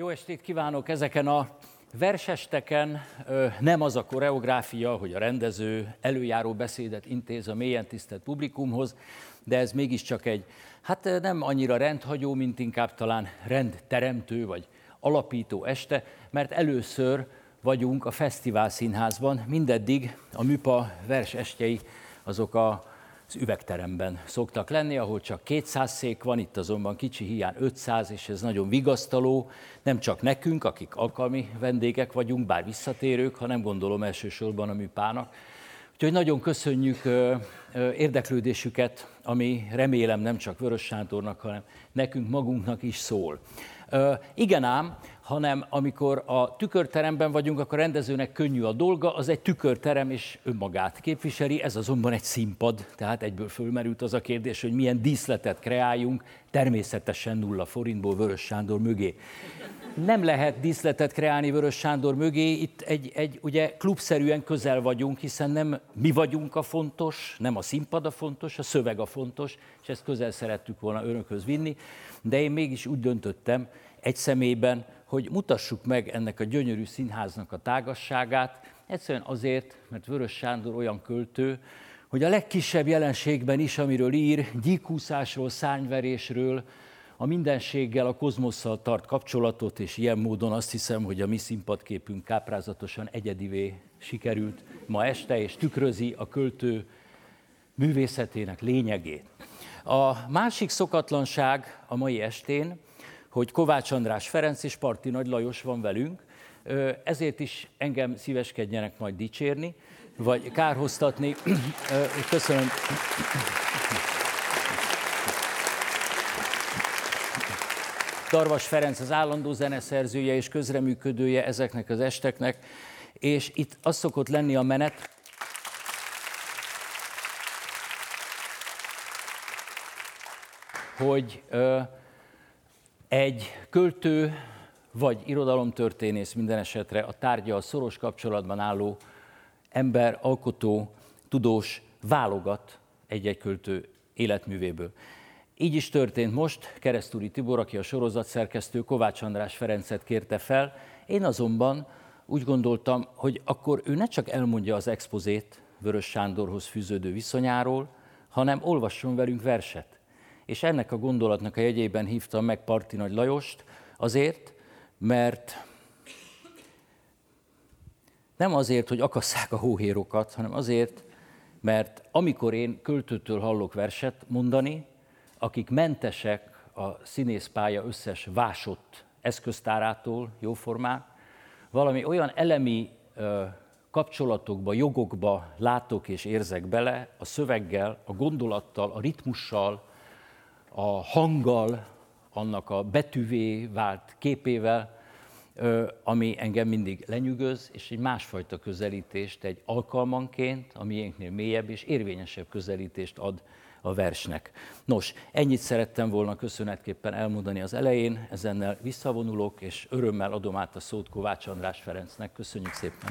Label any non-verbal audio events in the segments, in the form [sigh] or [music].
Jó estét kívánok ezeken a versesteken. Nem az a koreográfia, hogy a rendező előjáró beszédet intéz a mélyen tisztelt publikumhoz, de ez mégiscsak egy, hát nem annyira rendhagyó, mint inkább talán rendteremtő vagy alapító este, mert először vagyunk a Fesztivál Színházban. Mindeddig a MÜPA versestjei azok a az üvegteremben szoktak lenni, ahol csak 200 szék van, itt azonban kicsi hiány 500, és ez nagyon vigasztaló, nem csak nekünk, akik alkalmi vendégek vagyunk, bár visszatérők, hanem gondolom elsősorban a műpának. Úgyhogy nagyon köszönjük érdeklődésüket, ami remélem nem csak Vörös Sándornak, hanem nekünk magunknak is szól. Igen ám, hanem amikor a tükörteremben vagyunk, akkor a rendezőnek könnyű a dolga, az egy tükörterem és önmagát képviseli, ez azonban egy színpad, tehát egyből fölmerült az a kérdés, hogy milyen díszletet kreáljunk, természetesen nulla forintból Vörös Sándor mögé. Nem lehet díszletet kreálni Vörös Sándor mögé, itt egy, egy ugye klubszerűen közel vagyunk, hiszen nem mi vagyunk a fontos, nem a színpad a fontos, a szöveg a fontos, és ezt közel szerettük volna önökhöz vinni, de én mégis úgy döntöttem, egy személyben, hogy mutassuk meg ennek a gyönyörű színháznak a tágasságát, egyszerűen azért, mert Vörös Sándor olyan költő, hogy a legkisebb jelenségben is, amiről ír, gyíkúszásról, szárnyverésről, a mindenséggel, a kozmosszal tart kapcsolatot, és ilyen módon azt hiszem, hogy a mi színpadképünk káprázatosan egyedivé sikerült ma este, és tükrözi a költő művészetének lényegét. A másik szokatlanság a mai estén, hogy Kovács András Ferenc és Parti Nagy Lajos van velünk, ezért is engem szíveskedjenek majd dicsérni, vagy kárhoztatni. [clears throat] Köszönöm. Darvas Ferenc az állandó zeneszerzője és közreműködője ezeknek az esteknek, és itt az szokott lenni a menet, hogy egy költő vagy irodalomtörténész minden esetre a tárgya a szoros kapcsolatban álló ember, alkotó, tudós válogat egy-egy költő életművéből. Így is történt most, Keresztúri Tibor, aki a sorozat szerkesztő, Kovács András Ferencet kérte fel. Én azonban úgy gondoltam, hogy akkor ő ne csak elmondja az expozét Vörös Sándorhoz fűződő viszonyáról, hanem olvasson velünk verset és ennek a gondolatnak a jegyében hívtam meg Parti Nagy Lajost, azért, mert nem azért, hogy akasszák a hóhérokat, hanem azért, mert amikor én költőtől hallok verset mondani, akik mentesek a színészpálya összes vásott eszköztárától jóformán, valami olyan elemi kapcsolatokba, jogokba látok és érzek bele, a szöveggel, a gondolattal, a ritmussal, a hanggal, annak a betűvé vált képével, ami engem mindig lenyűgöz, és egy másfajta közelítést, egy alkalmanként, ami miénknél mélyebb és érvényesebb közelítést ad a versnek. Nos, ennyit szerettem volna köszönetképpen elmondani az elején, ezennel visszavonulok, és örömmel adom át a szót Kovács András Ferencnek. Köszönjük szépen!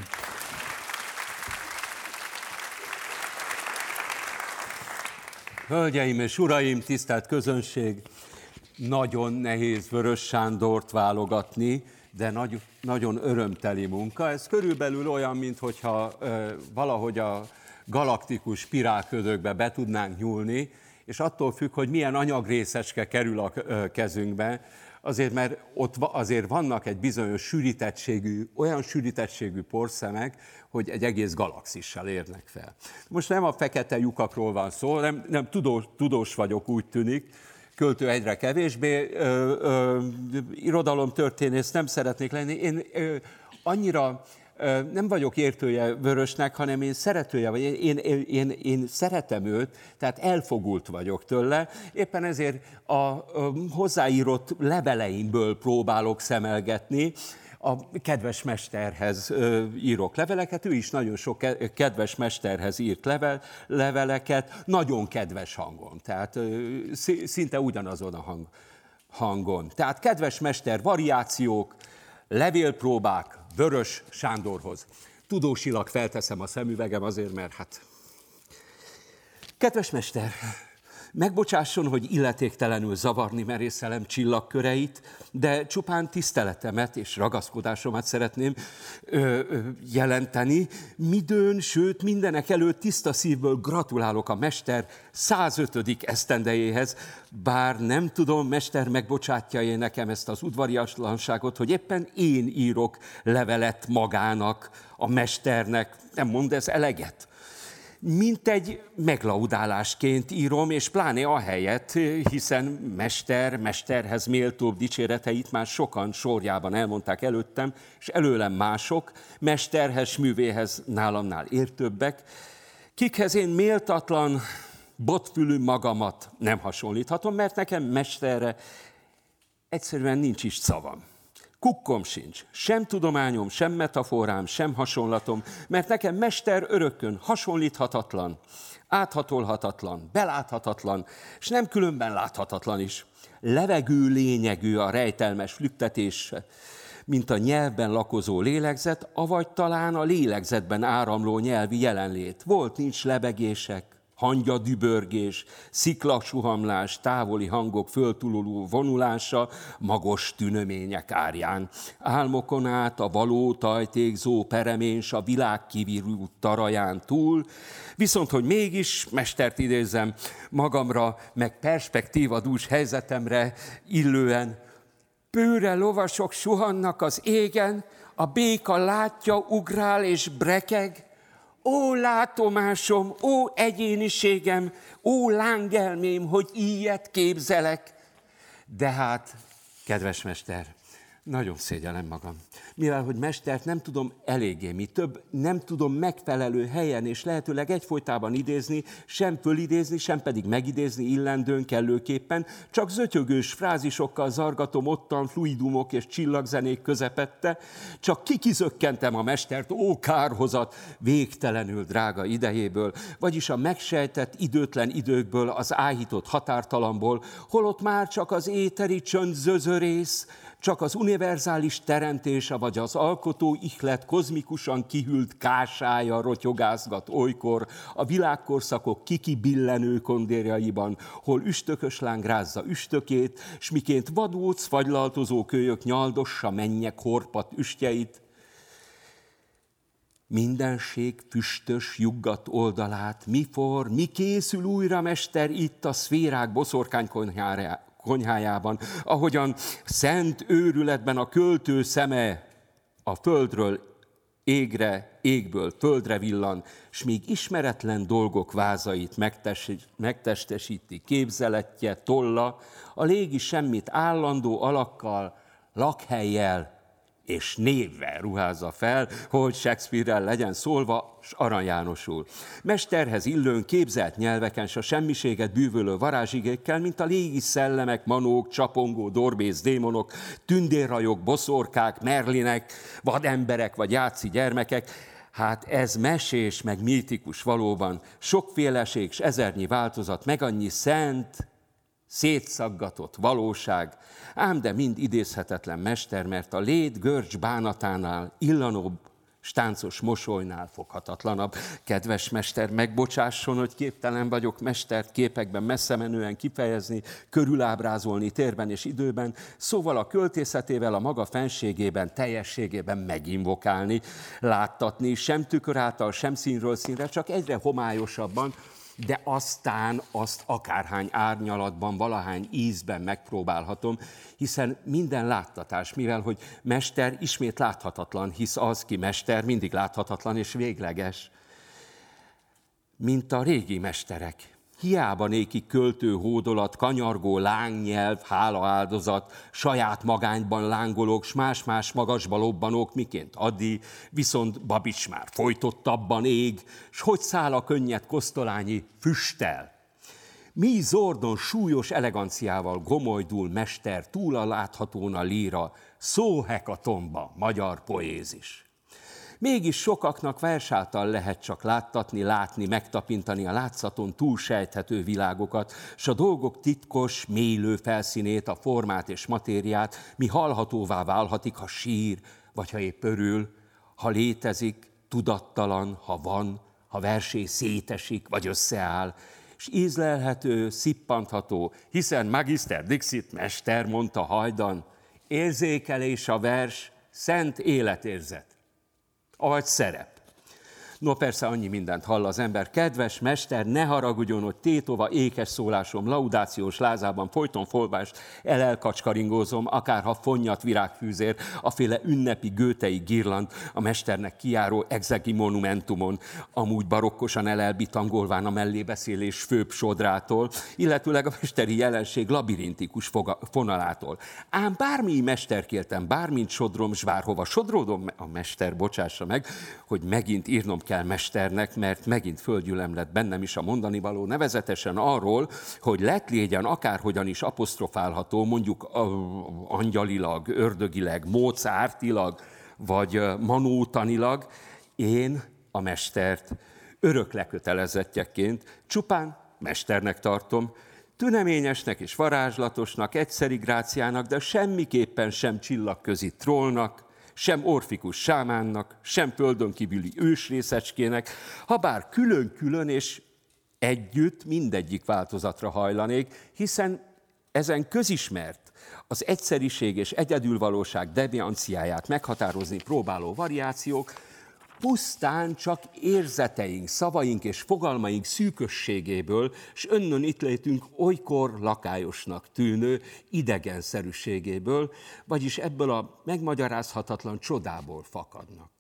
Hölgyeim és uraim, tisztelt közönség, nagyon nehéz Vörös Sándort válogatni, de nagy, nagyon örömteli munka. Ez körülbelül olyan, mintha valahogy a galaktikus spirálködökbe be tudnánk nyúlni, és attól függ, hogy milyen anyagrészeske kerül a kezünkbe, azért mert ott azért vannak egy bizonyos sűrítettségű, olyan sűrítettségű porszemek, hogy egy egész galaxissal érnek fel. Most nem a fekete lyukakról van szó, nem, nem tudós, tudós vagyok, úgy tűnik, költő egyre kevésbé, irodalomtörténész nem szeretnék lenni. Én ö, annyira nem vagyok értője Vörösnek, hanem én szeretője vagy. Én, én, én, én szeretem őt, tehát elfogult vagyok tőle. Éppen ezért a, a hozzáírott leveleimből próbálok szemelgetni, a kedves mesterhez írok leveleket, ő is nagyon sok kedves mesterhez írt level, leveleket, nagyon kedves hangon, tehát szinte ugyanazon a hang, hangon. Tehát kedves mester variációk, levélpróbák, Vörös Sándorhoz. Tudósilag felteszem a szemüvegem azért, mert hát... Kedves mester, Megbocsásson, hogy illetéktelenül zavarni merészelem csillagköreit, de csupán tiszteletemet és ragaszkodásomat szeretném ö, ö, jelenteni. Midőn, sőt mindenek előtt tiszta szívből gratulálok a mester 105. esztendejéhez, bár nem tudom, mester megbocsátja én nekem ezt az udvariaslanságot, hogy éppen én írok levelet magának, a mesternek. Nem mond ez eleget? Mint egy meglaudálásként írom, és pláne a helyet, hiszen mester, mesterhez méltóbb dicséreteit már sokan sorjában elmondták előttem, és előlem mások, mesterhez, művéhez nálamnál értőbbek, kikhez én méltatlan, botfülű magamat nem hasonlíthatom, mert nekem mesterre egyszerűen nincs is szavam. Kukkom sincs, sem tudományom, sem metaforám, sem hasonlatom, mert nekem mester örökön hasonlíthatatlan, áthatolhatatlan, beláthatatlan, és nem különben láthatatlan is. Levegő lényegű a rejtelmes flüktetés, mint a nyelvben lakozó lélegzet, avagy talán a lélegzetben áramló nyelvi jelenlét. Volt, nincs lebegések, hangya dübörgés, sziklasuhamlás, távoli hangok föltululó vonulása, magos tünemények árján. Álmokon át a való tajtékzó peremés a világ kivirú taraján túl, viszont, hogy mégis, mestert idézem, magamra, meg perspektíva dús helyzetemre illően, bőre lovasok suhannak az égen, a béka látja, ugrál és brekeg, Ó látomásom, ó egyéniségem, ó lángelmém, hogy ilyet képzelek. De hát, kedves mester, nagyon szégyellem magam. Mivel, hogy mestert nem tudom eléggé, mi több, nem tudom megfelelő helyen és lehetőleg egyfolytában idézni, sem fölidézni, sem pedig megidézni illendőn kellőképpen, csak zötyögős frázisokkal zargatom ottan fluidumok és csillagzenék közepette, csak kikizökkentem a mestert, ó kárhozat, végtelenül drága idejéből, vagyis a megsejtett időtlen időkből, az áhított határtalamból, holott már csak az éteri csönd zözörész, csak az univerzális teremtése vagy az alkotó ihlet kozmikusan kihűlt kásája rotyogázgat olykor a világkorszakok kikibillenő kondérjaiban, hol üstökös láng rázza üstökét, s miként vadóc fagylaltozó kölyök nyaldossa mennyek horpat üstjeit, mindenség füstös, juggat oldalát, mi for, mi készül újra, mester, itt a szférák boszorkánykonyhára, konyhájában, ahogyan szent őrületben a költő szeme a földről égre, égből földre villan, s még ismeretlen dolgok vázait megtestesíti képzeletje, tolla, a légi semmit állandó alakkal, lakhelyjel, és névvel ruházza fel, hogy Shakespeare-rel legyen szólva, s Arany Jánosul. Mesterhez illőn képzelt nyelveken, s a semmiséget bűvölő varázsigékkel, mint a légi szellemek, manók, csapongó, dorbész démonok, tündérrajok, boszorkák, merlinek, vademberek vagy játszi gyermekek, Hát ez mesés, meg mítikus valóban, sokféleség s ezernyi változat, meg annyi szent, szétszaggatott valóság, ám de mind idézhetetlen mester, mert a lét görcs bánatánál illanóbb, stáncos mosolynál foghatatlanabb. Kedves mester, megbocsásson, hogy képtelen vagyok mestert képekben messze menően kifejezni, körülábrázolni térben és időben, szóval a költészetével a maga fenségében, teljességében meginvokálni, láttatni, sem tükör által, sem színről színre, csak egyre homályosabban, de aztán azt akárhány árnyalatban, valahány ízben megpróbálhatom, hiszen minden láttatás, mivel hogy mester ismét láthatatlan, hisz az, ki mester, mindig láthatatlan és végleges, mint a régi mesterek. Hiába néki költő hódolat, kanyargó lángnyelv, hála áldozat, saját magányban lángolók, s más-más magasba lobbanók, miként Adi, viszont Babics már folytottabban ég, s hogy száll a könnyed kosztolányi füstel. Mi Zordon súlyos eleganciával gomojdul mester, túl a láthatón a líra, szóhekatomba, magyar poézis. Mégis sokaknak vers által lehet csak láttatni, látni, megtapintani a látszaton túlsejthető világokat, s a dolgok titkos, mélő felszínét, a formát és matériát, mi hallhatóvá válhatik, ha sír, vagy ha épp örül, ha létezik, tudattalan, ha van, ha versé szétesik, vagy összeáll, és ízlelhető, szippantható, hiszen Magister Dixit mester mondta hajdan, érzékelés a vers, szent életérzet, ahogy szerep. No persze annyi mindent hall az ember. Kedves mester, ne haragudjon, hogy tétova ékes szólásom, laudációs lázában folyton folvást elelkacskaringózom, akárha fonnyat virágfűzér, féle ünnepi gőtei girland, a mesternek kiáró exegi monumentumon, amúgy barokkosan elelbitangolván a mellébeszélés főbb sodrától, illetőleg a mesteri jelenség labirintikus foga, fonalától. Ám bármi mester kértem, bármint sodrom, s bárhova sodródom, a mester bocsássa meg, hogy megint írnom kell mesternek, mert megint földgyülem lett bennem is a mondani való, nevezetesen arról, hogy lett légyen akárhogyan is apostrofálható, mondjuk angyalilag, ördögileg, mozártilag, vagy manótanilag, én a mestert örök lekötelezettjeként csupán mesternek tartom, tüneményesnek és varázslatosnak, egyszeri gráciának, de semmiképpen sem csillagközi trollnak, sem orfikus sámánnak, sem földön kívüli ősrészecskének, ha bár külön-külön és együtt mindegyik változatra hajlanék, hiszen ezen közismert, az egyszeriség és egyedülvalóság devianciáját meghatározni próbáló variációk pusztán csak érzeteink, szavaink és fogalmaink szűkösségéből, és önnön itt létünk olykor lakályosnak tűnő idegenszerűségéből, vagyis ebből a megmagyarázhatatlan csodából fakadnak.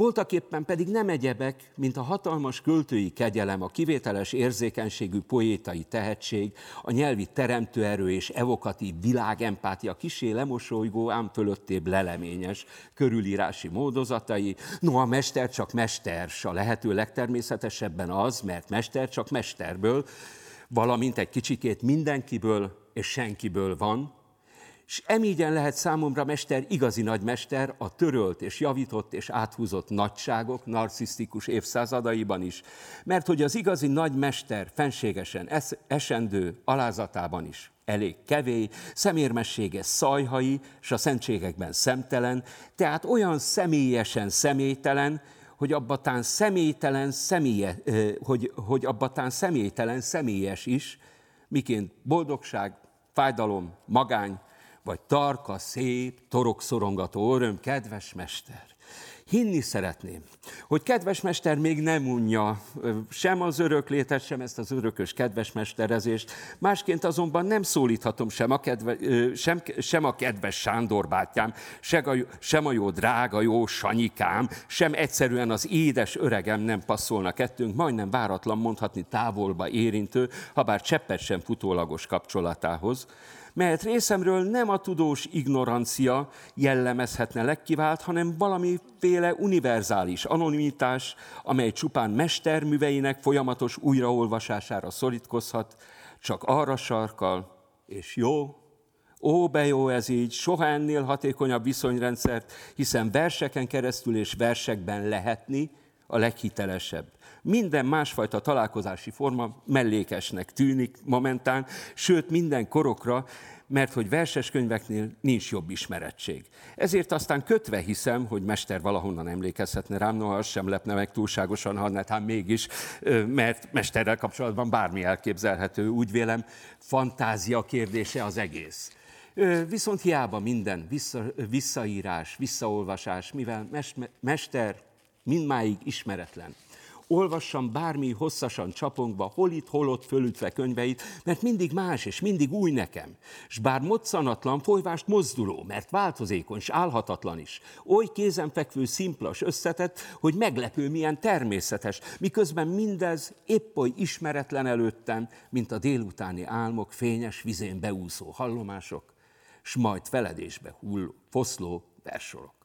Voltak éppen pedig nem egyebek, mint a hatalmas költői kegyelem, a kivételes érzékenységű poétai tehetség, a nyelvi teremtőerő és evokatív világempátia kisé lemosolygó, ám fölöttébb leleményes körülírási módozatai. No, a mester csak mester, a lehető legtermészetesebben az, mert mester csak mesterből, valamint egy kicsikét mindenkiből és senkiből van, és emígyen lehet számomra mester, igazi nagymester, a törölt és javított és áthúzott nagyságok narcisztikus évszázadaiban is. Mert hogy az igazi nagymester fenségesen es- esendő alázatában is elég kevély, szemérmessége szajhai, és a szentségekben szemtelen, tehát olyan személyesen személytelen, hogy abbatán személytelen, személye, hogy, hogy abbatán személytelen személyes is, miként boldogság, fájdalom, magány, vagy tarka, szép, torokszorongató öröm, kedves mester. Hinni szeretném, hogy kedves mester még nem unja sem az öröklétet, sem ezt az örökös kedves mesterezést, másként azonban nem szólíthatom sem a, kedve, sem, sem a kedves Sándor bátyám, sem a, sem a jó drága, jó Sanyikám, sem egyszerűen az édes öregem nem passzolna kettőnk, majdnem váratlan mondhatni távolba érintő, ha bár cseppet sem futólagos kapcsolatához melyet részemről nem a tudós ignorancia jellemezhetne legkivált, hanem valamiféle univerzális anonimitás, amely csupán mesterműveinek folyamatos újraolvasására szorítkozhat, csak arra sarkal, és jó, Ó, be jó ez így, soha ennél hatékonyabb viszonyrendszert, hiszen verseken keresztül és versekben lehetni a leghitelesebb. Minden másfajta találkozási forma mellékesnek tűnik momentán, sőt minden korokra, mert hogy verses könyveknél nincs jobb ismerettség. Ezért aztán kötve hiszem, hogy mester valahonnan emlékezhetne rám, noha az sem lepne meg túlságosan, ha netán mégis, mert mesterrel kapcsolatban bármi elképzelhető, úgy vélem, fantázia kérdése az egész. Viszont hiába minden vissza, visszaírás, visszaolvasás, mivel mester mindmáig ismeretlen olvassam bármi hosszasan csapongva, hol itt, hol ott fölütve könyveit, mert mindig más és mindig új nekem. S bár moccanatlan, folyvást mozduló, mert változékony, s állhatatlan is. Oly kézenfekvő, szimplas, összetett, hogy meglepő, milyen természetes, miközben mindez épp oly ismeretlen előttem, mint a délutáni álmok fényes vizén beúszó hallomások, s majd feledésbe hulló, foszló versorok.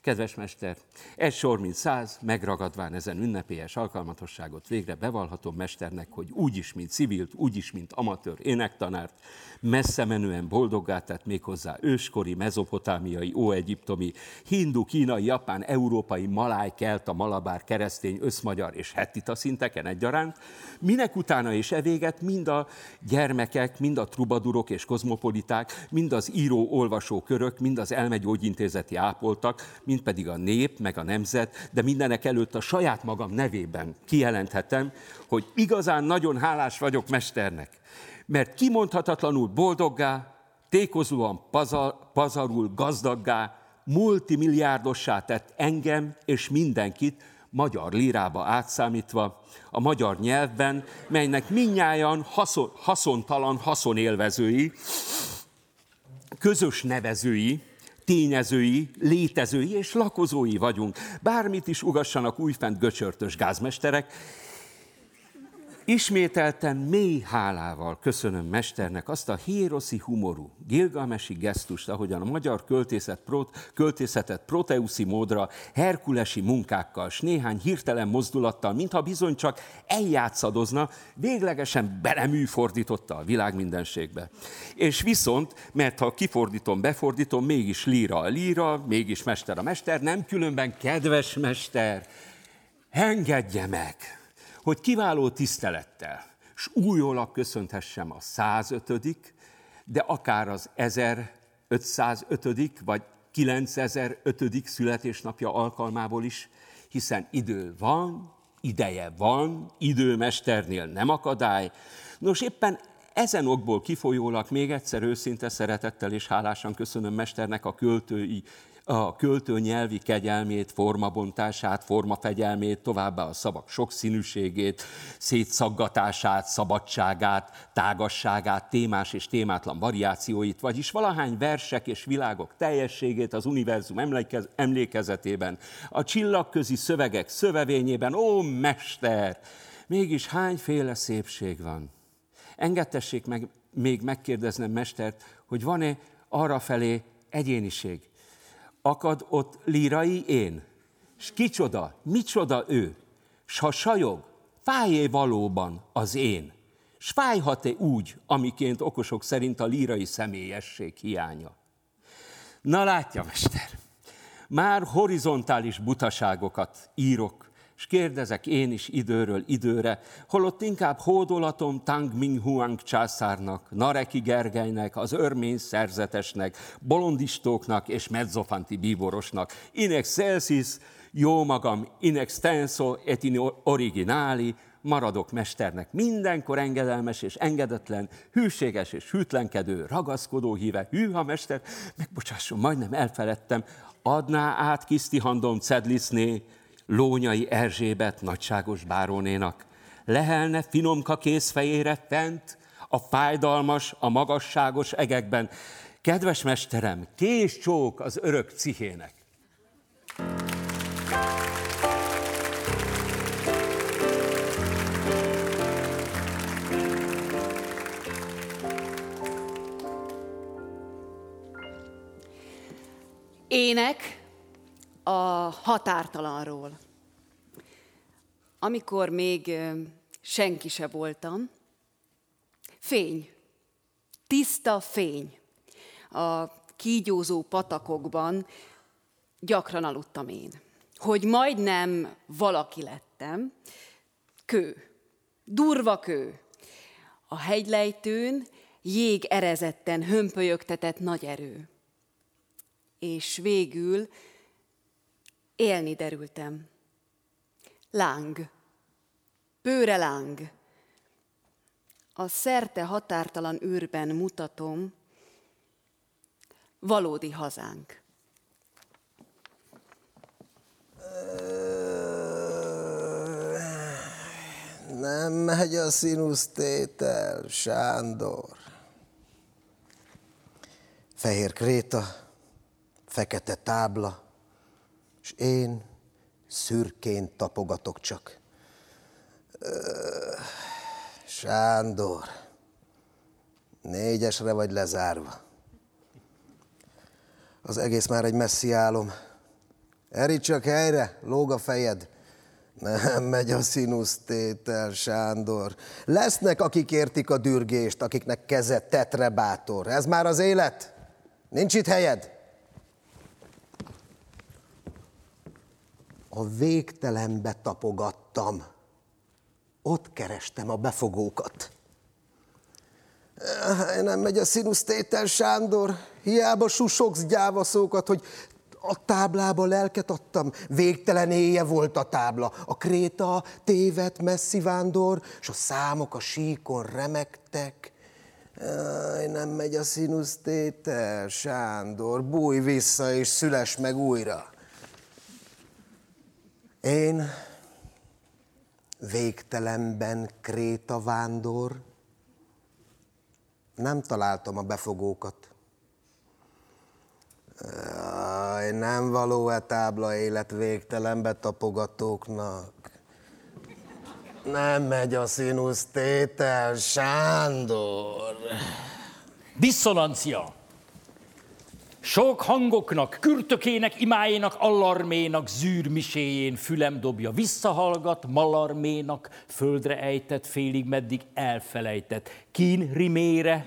Kedves mester, egy sor, mint száz, megragadván ezen ünnepélyes alkalmatosságot végre bevallhatom mesternek, hogy úgyis, mint civilt, úgyis, mint amatőr énektanárt, messze menően boldoggá tett méghozzá őskori, mezopotámiai, óegyiptomi, hindu, kínai, japán, európai, maláj, kelta, malabár, keresztény, összmagyar és hettita szinteken egyaránt, minek utána és evéget mind a gyermekek, mind a trubadurok és kozmopoliták, mind az író-olvasó körök, mind az elmegyógyintézeti ápoltak, mint pedig a nép, meg a nemzet, de mindenek előtt a saját magam nevében kijelenthetem, hogy igazán nagyon hálás vagyok mesternek, mert kimondhatatlanul boldoggá, tékozóan pazar, pazarul gazdaggá, multimilliárdossá tett engem és mindenkit, magyar lírába átszámítva, a magyar nyelvben, melynek minnyáján haszon, haszontalan haszonélvezői, közös nevezői, tényezői, létezői és lakozói vagyunk. Bármit is ugassanak újfent göcsörtös gázmesterek, Ismételten mély hálával köszönöm mesternek azt a híroszi humorú, gilgamesi gesztust, ahogyan a magyar költészet, prot, költészetet proteuszi módra, herkulesi munkákkal, s néhány hirtelen mozdulattal, mintha bizony csak eljátszadozna, véglegesen beleműfordította a világ mindenségbe. És viszont, mert ha kifordítom, befordítom, mégis líra a líra, mégis mester a mester, nem különben kedves mester, engedje meg, hogy kiváló tisztelettel, s újólag köszönthessem a 105 de akár az 1505 vagy 9005 születésnapja alkalmából is, hiszen idő van, ideje van, időmesternél nem akadály. Nos, éppen ezen okból kifolyólag még egyszer őszinte szeretettel és hálásan köszönöm mesternek a költői a költő nyelvi kegyelmét, formabontását, formafegyelmét, továbbá a szavak sokszínűségét, szétszaggatását, szabadságát, tágasságát, témás és témátlan variációit, vagyis valahány versek és világok teljességét az univerzum emlékezetében, a csillagközi szövegek szövevényében, ó, mester, mégis hányféle szépség van. Engedtessék meg még megkérdeznem mestert, hogy van-e arra felé egyéniség, akad ott lírai én. S kicsoda, micsoda ő, s ha sajog, fájé valóban az én. S fájhat-e úgy, amiként okosok szerint a lírai személyesség hiánya? Na látja, mester, már horizontális butaságokat írok és kérdezek én is időről időre, holott inkább hódolatom Tang Ming Huang császárnak, Nareki Gergelynek, az örmény szerzetesnek, bolondistóknak és mezzofanti bíborosnak, in excelsis, jó magam, in extenso et in originali, maradok mesternek, mindenkor engedelmes és engedetlen, hűséges és hűtlenkedő, ragaszkodó híve, hűha mester, megbocsásson, majdnem elfeledtem, adná át Kisztihandom Cedliszné, Lónyai Erzsébet nagyságos bárónénak. Lehelne finomka kézfejére fent, a fájdalmas, a magasságos egekben. Kedves mesterem, kés csók az örök cihének. Ének a határtalanról. Amikor még senki se voltam, fény, tiszta fény. A kígyózó patakokban gyakran aludtam én. Hogy majdnem valaki lettem, kő, durva kő. A hegylejtőn jég erezetten hömpölyögtetett nagy erő. És végül élni derültem. Láng, bőre láng. A szerte határtalan űrben mutatom valódi hazánk. Nem megy a színusztétel, Sándor. Fehér kréta, fekete tábla, és én szürkén tapogatok csak. Sándor, négyesre vagy lezárva. Az egész már egy messzi álom. Eri csak helyre, lóg a fejed. Nem megy a színusztétel, Sándor. Lesznek, akik értik a dürgést, akiknek keze tetre bátor. Ez már az élet? Nincs itt helyed? A végtelenbe tapogattam. Ott kerestem a befogókat. Nem megy a színusztétel, Sándor. Hiába susogsz gyávaszókat, hogy A táblába lelket adtam, végtelen éje volt a tábla. A kréta tévet messzi vándor, és a számok a síkon remektek. Aj, nem megy a színusztétel, Sándor, bújj vissza és szüles meg újra. Én végtelenben kréta vándor, nem találtam a befogókat. Aj, nem való-e tábla élet végtelenbe tapogatóknak? Nem megy a színusz tétel, Sándor. Diszonancia. Sok hangoknak, kürtökének, imáénak, alarménak, zűrmiséjén fülem dobja, visszahallgat, malarménak, földre ejtett, félig meddig elfelejtett. Kín rimére,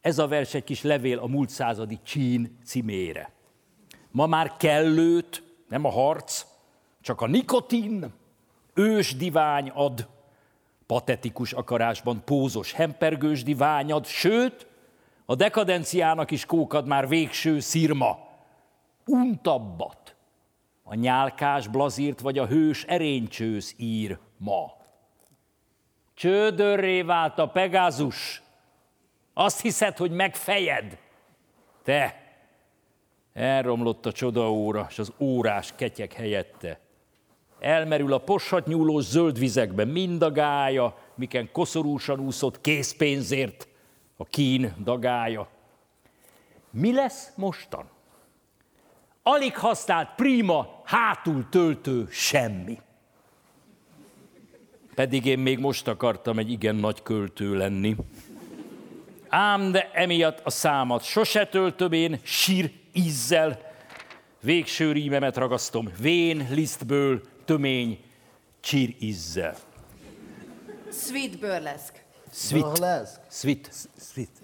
ez a vers egy kis levél a múlt századi Csín címére. Ma már kellőt, nem a harc, csak a nikotin, ős divány ad, patetikus akarásban pózos hempergős diványad, sőt, a dekadenciának is kókad már végső szirma. Untabbat. A nyálkás blazírt vagy a hős erénycsősz ír ma. Csődörré vált a Pegazus. Azt hiszed, hogy megfejed? Te! Elromlott a csodaóra, és az órás ketyek helyette. Elmerül a poshat nyúlós zöld vizekbe mind a gája, miken koszorúsan úszott készpénzért, a kín dagája. Mi lesz mostan? Alig használt prima, hátul töltő semmi. Pedig én még most akartam egy igen nagy költő lenni. Ám de emiatt a számat sose töltöm én sír ízzel. Végső rímemet ragasztom, vén lisztből, tömény, csír ízzel. Sweet burlesque. Sweet. Burlesque.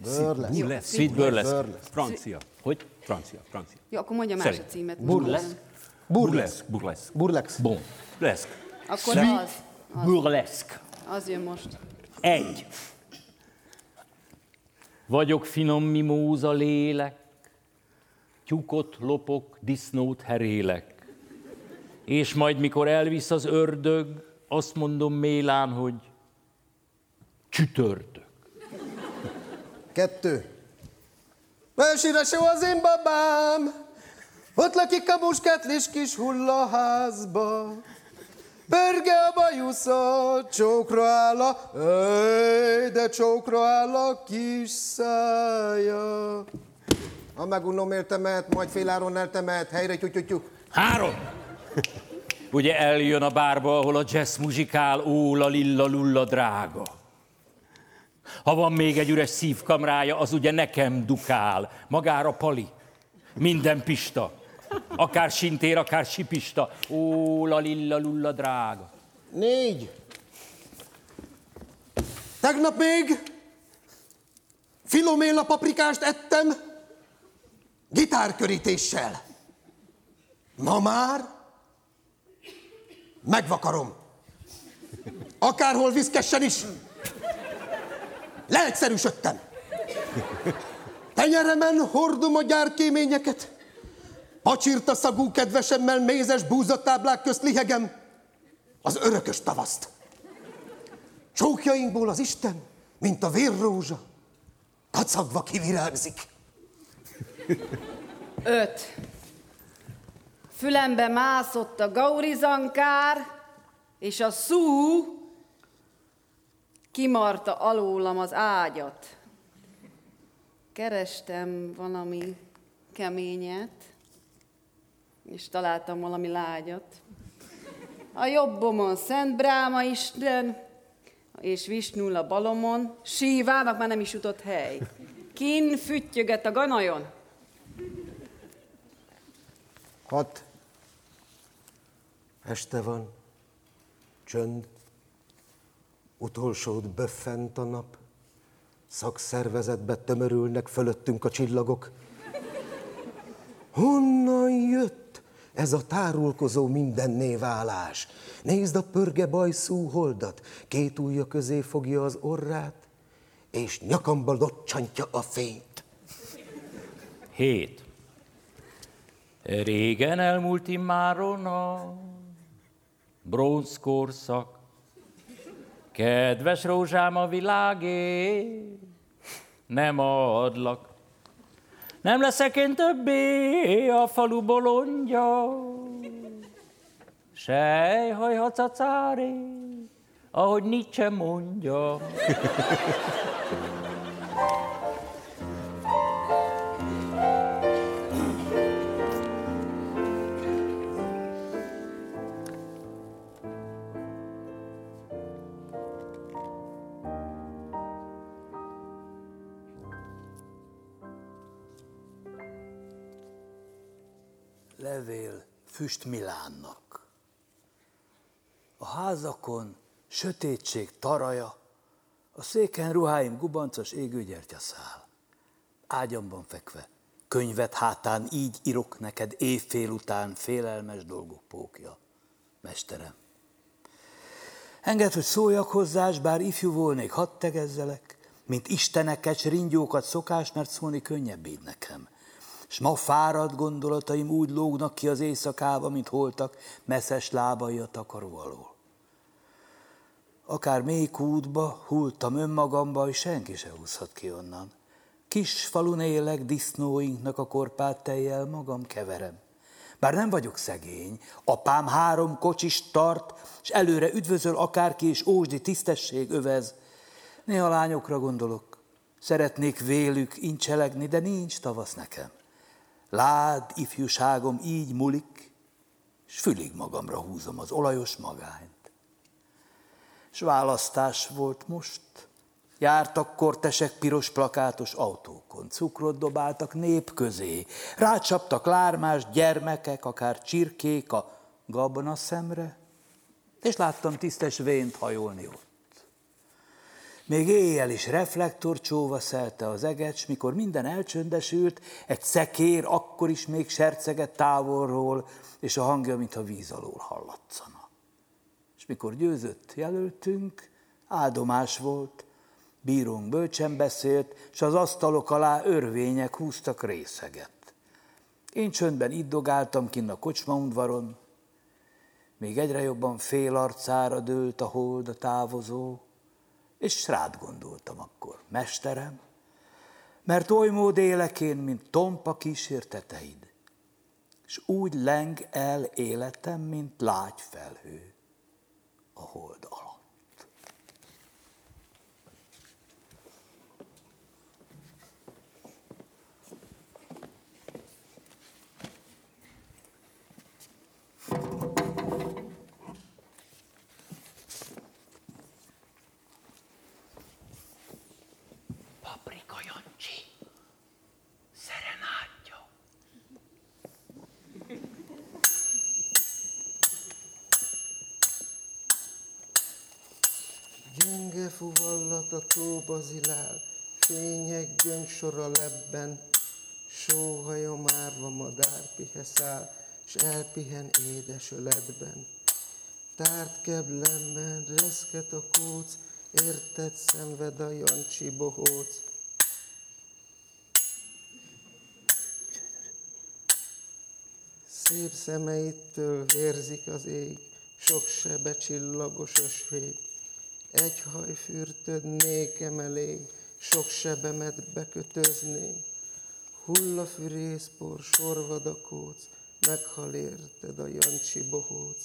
Jó, Burlesque. Sweet burlesque. Burlesque. Francia. Hogy? Francia, francia. Jó, akkor mondja más a címet. Burlesque. Burlesque. Burlesque. Burlesque. Bon. Burlesque. Akkor az. Burlesque. Az jön most. Egy. Vagyok finom mimóza lélek, tyukot lopok, disznót herélek. És majd, mikor elvisz az ördög, azt mondom Mélán, hogy csütörtök. Kettő. Elsőre se az én babám, ott lakik a muskátlis kis hullaházba. Pörge a bajusza, csókra áll a, öj, de csókra áll a kis szája. Ha megunom értemet, majd féláron eltemet, helyre tyutyutyuk. Három. Ugye eljön a bárba, ahol a jazz muzsikál, ó, la lilla lulla drága. Ha van még egy üres szívkamrája, az ugye nekem dukál. Magára pali. Minden pista. Akár sintér, akár sipista. Ó, la lilla lulla drága. Négy. Tegnap még filoméla paprikást ettem gitárkörítéssel. Ma már megvakarom. Akárhol viszkessen is. Leegyszerűsödtem. Tenyeremen hordom a gyárkéményeket. Pacsirta szagú kedvesemmel mézes búzatáblák közt lihegem az örökös tavaszt. Csókjainkból az Isten, mint a vérrózsa, kacagva kivirágzik. Öt. Fülembe mászott a gaurizankár, és a szú kimarta alólam az ágyat. Kerestem valami keményet, és találtam valami lágyat. A jobbomon Szent Bráma Isten, és Visnul a balomon, sívának már nem is jutott hely. Kin füttyöget a ganajon. Hat. Este van, csönd, utolsót böffent a nap, szakszervezetbe tömörülnek fölöttünk a csillagok. Honnan jött ez a tárulkozó mindenné válás? Nézd a pörge bajszú holdat, két ujja közé fogja az orrát, és nyakamba locsantja a fényt. Hét. Régen elmúlt immáron a bronzkorszak. Kedves rózsám a világé, nem adlak. Nem leszek én többé a falu bolondja, sejhaj hacacári, ahogy Nietzsche mondja. Füst Milánnak. A házakon sötétség taraja, a széken ruháim gubancos égő szál. Ágyamban fekve, könyvet hátán így írok neked évfél után félelmes dolgok pókja. Mesterem. Enged, hogy szóljak hozzás, bár ifjú volnék, hadd tegezzelek, mint isteneket, ringyókat szokás, mert szólni könnyebb így nekem s ma fáradt gondolataim úgy lógnak ki az éjszakába, mint holtak messzes lábai a takaró alól. Akár mély kútba hultam önmagamba, hogy senki se húzhat ki onnan. Kis falun élek, disznóinknak a korpát tejjel magam keverem. Bár nem vagyok szegény, apám három kocsis tart, és előre üdvözöl akárki, és ósdi tisztesség övez. Néha lányokra gondolok, szeretnék vélük incselegni, de nincs tavasz nekem. Lád, ifjúságom így mulik, és fülig magamra húzom az olajos magányt. S választás volt most, Jártak kortesek piros plakátos autókon, cukrot dobáltak nép közé, rácsaptak lármás gyermekek, akár csirkék a gabona szemre, és láttam tisztes vént hajolni ott. Még éjjel is reflektor csóva szelte az eget, mikor minden elcsöndesült, egy szekér akkor is még serceget távolról, és a hangja, mintha víz alól hallatszana. És mikor győzött jelöltünk, áldomás volt, bírónk bölcsen beszélt, s az asztalok alá örvények húztak részeget. Én csöndben iddogáltam kinn a kocsmaundvaron, még egyre jobban fél arcára dőlt a hold a távozó, és rád gondoltam akkor, mesterem, mert oly mód élek én, mint tompa kísérteteid, és úgy leng el életem, mint lágy felhő a hold a tóbazilál, fények gyöngysora lebben, sóhaja márva madár piheszál, s elpihen édes öletben. Tárt keblemben reszket a kóc, érted szenved a Jancsi bohóc. Szép szemeittől vérzik az ég, sok sebe csillagos ösvény. Egy hajfürtöd nékem elég, sok sebemet bekötözni. Hull a fűrészpor, sorvad a kóc, meghal érted a Jancsi bohóc.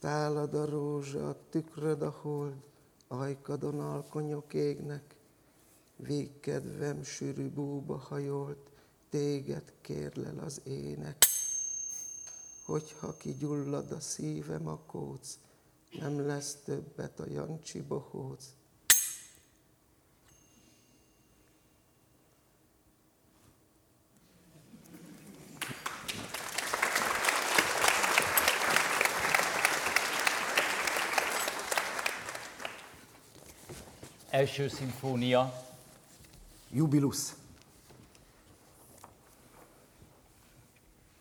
Tálad a rózsa, tükröd a hold, ajkadon alkonyok égnek, végkedvem sűrű búba hajolt, téged kérlel az ének hogyha kigyullad a szívem a kóc, nem lesz többet a Jancsi bohóc. Első szimfónia. Jubilus.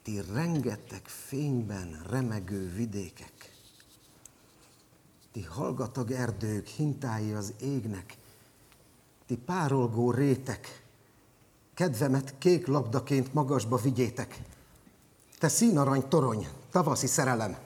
Ti rengeteg fényben remegő vidékek, ti hallgatag erdők, hintái az égnek, ti párolgó rétek, kedvemet kék labdaként magasba vigyétek. Te színarany torony, tavaszi szerelem,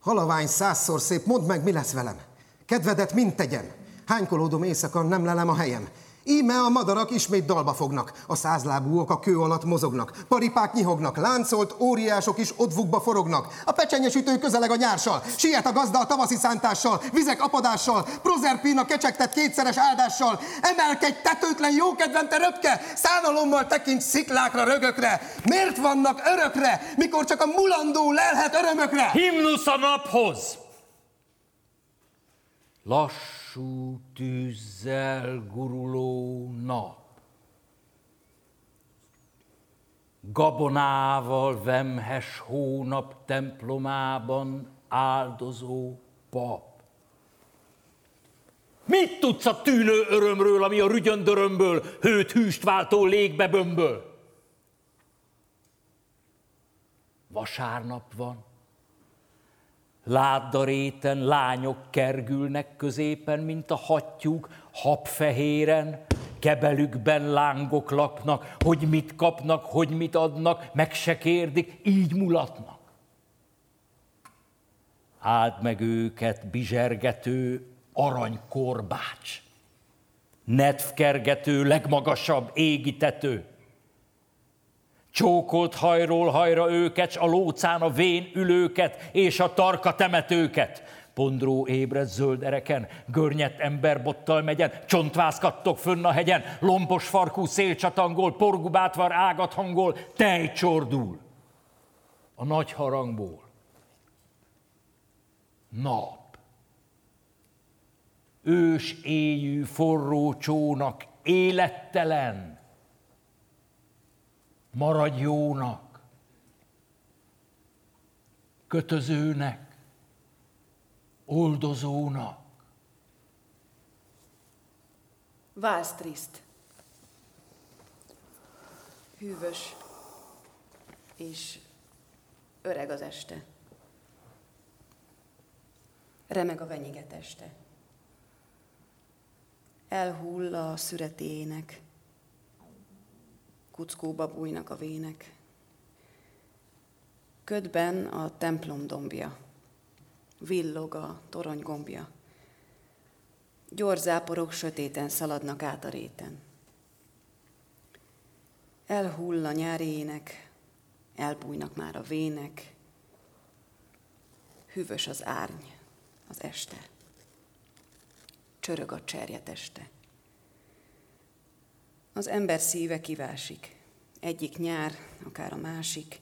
halavány százszor szép, mondd meg, mi lesz velem. Kedvedet mind tegyem, hánykolódom éjszaka, nem lelem a helyem. Íme a madarak ismét dalba fognak, a százlábúak a kő alatt mozognak, paripák nyihognak, láncolt óriások is odvukba forognak, a pecsenyesütő közeleg a nyársal, siet a gazda a tavaszi szántással, vizek apadással, Prozerpina kecsegtet kétszeres áldással, emelkedj tetőtlen jókedven te röpke, szánalommal tekint sziklákra, rögökre, miért vannak örökre, mikor csak a mulandó lelhet örömökre? Himnusz a naphoz! Lass lassú tűzzel guruló nap. Gabonával vemhes hónap templomában áldozó pap. Mit tudsz a tűnő örömről, ami a rügyöndörömből, hőt hűst váltó légbe bömböl? Vasárnap van, Ládaréten lányok kergülnek középen, mint a hattyúk, habfehéren, kebelükben lángok laknak, hogy mit kapnak, hogy mit adnak, meg se kérdik, így mulatnak. Áld meg őket bizsergető aranykorbács, netfkergető, legmagasabb égitető, Csókolt hajról hajra őket, a lócán a vén ülőket, és a tarka temetőket. Pondró ébred zöld ereken, görnyett emberbottal megyen, csontvászkattok fönn a hegyen, lompos farkú szélcsatangol, porgubátvar ágat hangol, tej csordul. A nagy harangból. Nap. Ős éjű forró csónak, élettelen, maradj jónak, kötözőnek, oldozónak. Válsz triszt, hűvös és öreg az este. Remeg a venyiget este. Elhull a szüretének kuckóba bújnak a vének. Ködben a templom dombja, villog a torony gombja. Gyorzáporok sötéten szaladnak át a réten. Elhull a nyári ének, elbújnak már a vének, hűvös az árny, az este. Csörög a cserjeteste. Az ember szíve kivásik. Egyik nyár, akár a másik,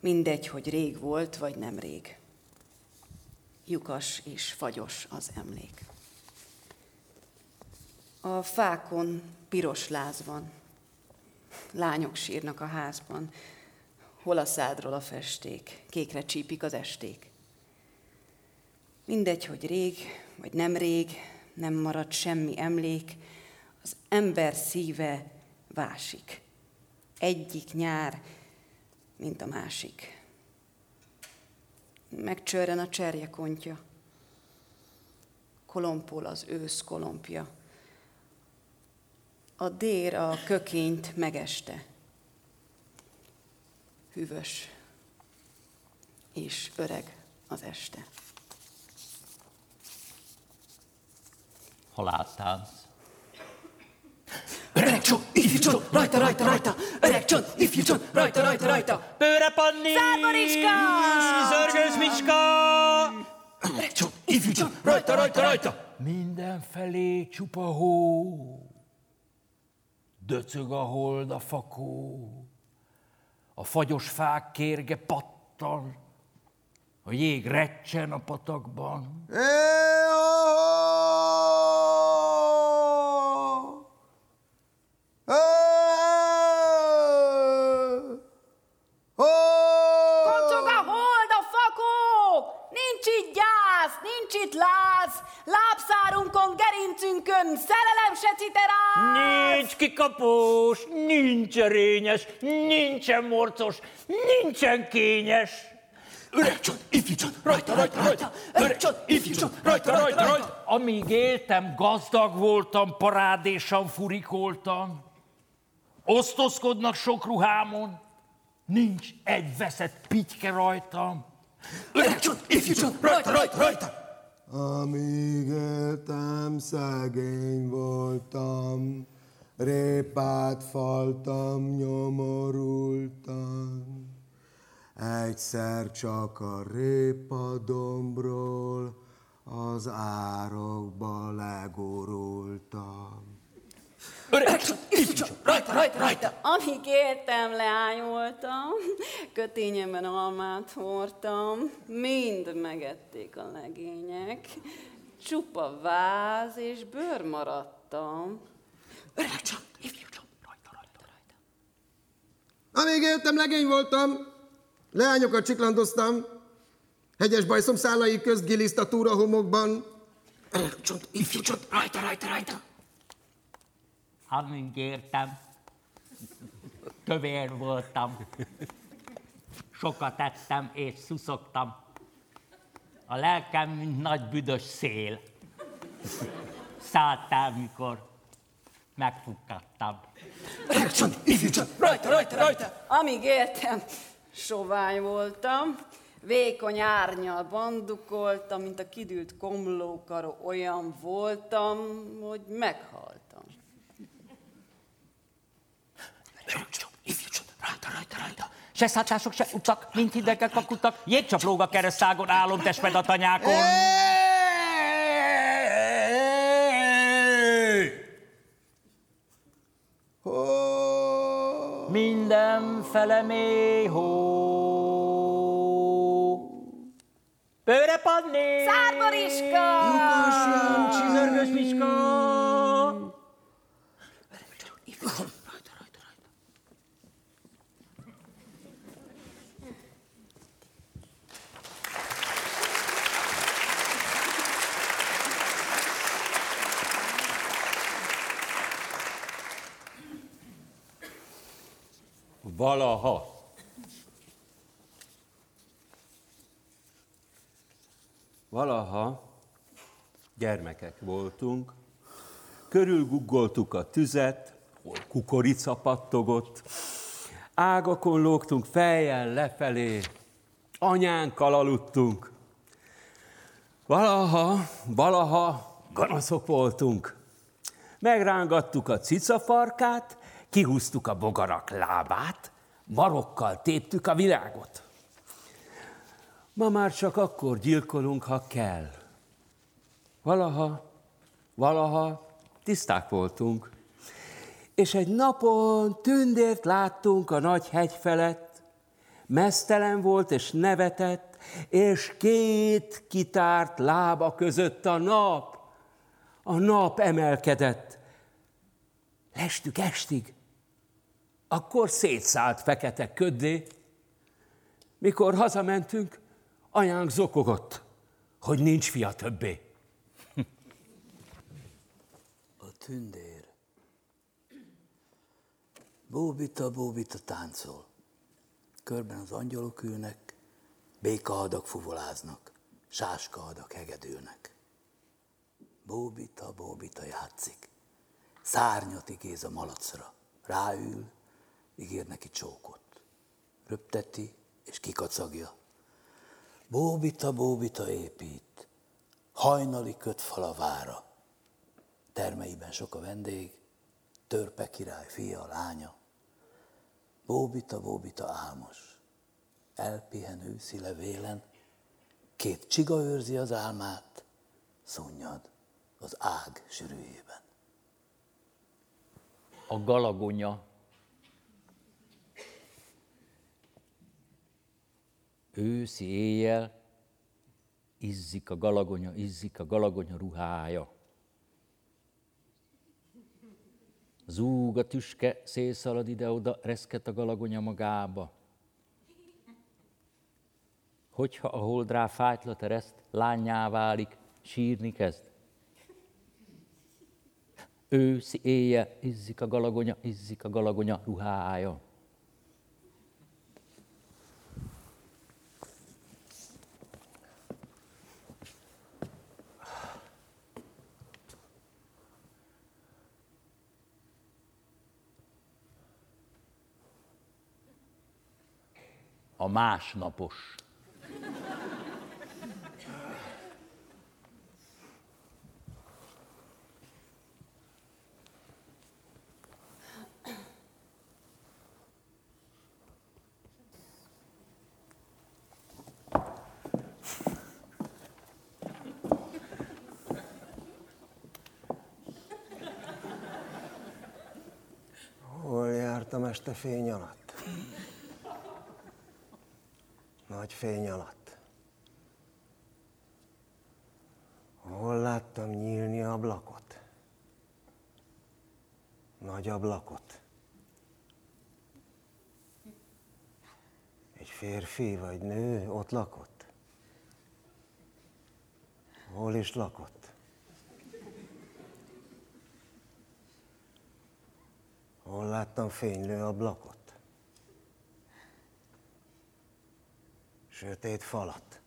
mindegy, hogy rég volt, vagy nem rég. Lyukas és fagyos az emlék. A fákon piros láz van. Lányok sírnak a házban. Hol a szádról a festék, kékre csípik az esték. Mindegy, hogy rég, vagy nem rég, nem marad semmi emlék, az ember szíve vásik. Egyik nyár, mint a másik. Megcsörren a cserjekontja. Kolompol az ősz kolompja. A dér a kökényt megeste. Hűvös és öreg az este. Öreg csont, ifjú csont, rajta, rajta, rajta, öreg csont, ifjú csont, rajta, rajta, rajta. Bőre panni! Szárvariska! Zörgős Micska! Öreg csont, ifjú csont, rajta, rajta, rajta. Mindenfelé csupa hó, döcög a hold a fakó, a fagyos fák kérge pattal, a jég recsen a patakban. Koncog a hold, a fakó! Nincs itt gyász, nincs itt láz, lábszárunkon, gerincünkön, szerelem se citeráz! Nincs kikapós, erényes, nincsen morcos, nincsen kényes. Öreg csont, ifjú csont, rajta, rajta, rajta. Öreg csont, ifjú csont, rajta, rajta, rajta. Amíg éltem, gazdag voltam, parádésan furikoltam. Osztozkodnak sok ruhámon, nincs egy veszett pityke rajtam. Öreg csont, ifjú csont, rajta, rajta, rajta. Amíg éltem, szegény voltam, répát faltam, nyomorultam. Egyszer csak a répadombról az árokba legurultam. Öreg csont, rajta, rajta, rajta. Amíg éltem, leány voltam, kötényemben almát hordtam, mind megették a legények. Csupa váz és bőr maradtam. Öreg csont, ifjú csont, rajta, rajta, rajta. Amíg éltem, legény voltam, leányokat csiklandoztam, hegyes bajszom szálai közt giliszt a túra homokban, Öreg csont, ifjú csont, rajta, rajta, rajta. Amíg értem, kövér voltam. Sokat ettem és szuszogtam. A lelkem, mint nagy büdös szél. Szálltál, mikor Öreg csont, ifjú csont, rajta, rajta, rajta. Amíg éltem, sovány voltam, vékony árnyal bandukoltam, mint a kidült komlókaro, olyan voltam, hogy meghaltam. Csont, rajta, rajta, rajta. Se szátások, se utak, mint hidegek a kutak, jégcsaplóg a keresztágon, álom testmed a tanyákon. Minden fele mély hó. Bőre padni! Szárbariska! Csizörgős Miska! Ifjú csont, Valaha. Valaha gyermekek voltunk, körülguggoltuk a tüzet, kukorica pattogott, ágakon lógtunk fejjel lefelé, anyánkkal aludtunk. Valaha, valaha ganaszok voltunk. Megrángattuk a cicafarkát, kihúztuk a bogarak lábát, marokkal téptük a világot. Ma már csak akkor gyilkolunk, ha kell. Valaha, valaha tiszták voltunk, és egy napon tündért láttunk a nagy hegy felett, mesztelen volt és nevetett, és két kitárt lába között a nap. A nap emelkedett. Lestük estig. Akkor szétszállt fekete köddé. Mikor hazamentünk, anyánk zokogott, hogy nincs fia többé. A tündér. Bóbita, bóbita táncol. Körben az angyalok ülnek, békahadak fuvoláznak, sáskahadak hegedülnek. Bóbita, bóbita játszik. Szárnyat igéz a malacra. Ráül, ígér neki csókot. Röpteti és kikacagja. Bóbita, bóbita épít. Hajnali köt fal a vára. Termeiben sok a vendég, törpe király fia, lánya. Bóbita, bóbita álmos. Elpihen őszi levélen, két csiga őrzi az álmát, szunnyad az ág sűrűjében. A galagonya. Őszi éjjel izzik a galagonya, izzik a galagonya ruhája. Zúg a tüske, szélszalad ide-oda, reszket a galagonya magába. Hogyha a hold rá fájtlat ereszt, lányá válik, sírni kezd. Őszi éjjel izzik a galagonya, izzik a galagonya ruhája. A másnapos. Hol jártam este fény alatt? Nagy fény alatt. Hol láttam nyílni ablakot? Nagy ablakot. Egy férfi vagy nő ott lakott? Hol is lakott? Hol láttam fénylő ablakot? Sötét falat.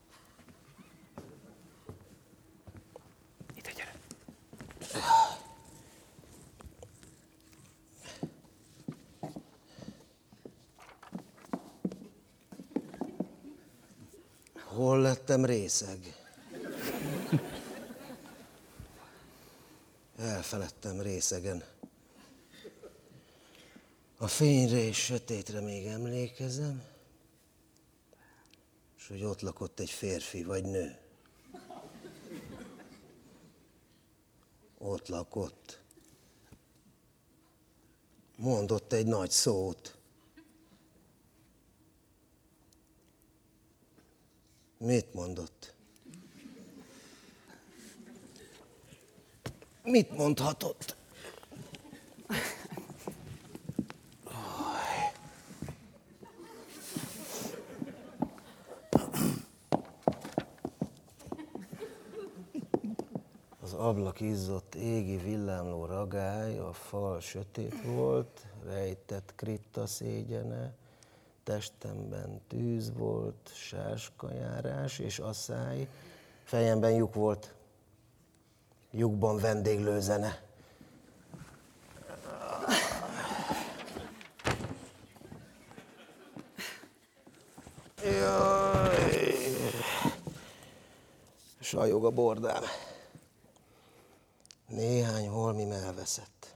Ide gyere. Hol lettem részeg? Elfeledtem részegen. A fényre és sötétre még emlékezem, hogy ott lakott egy férfi vagy nő. Ott lakott. Mondott egy nagy szót. Mit mondott? Mit mondhatott? Az ablak izzott égi villámló ragály, a fal sötét volt, rejtett kritta szégyene, testemben tűz volt, sáskajárás és asszály, fejemben lyuk volt, lyukban vendéglőzene. Jaj, sajog a bordám. Néhány holmim elveszett.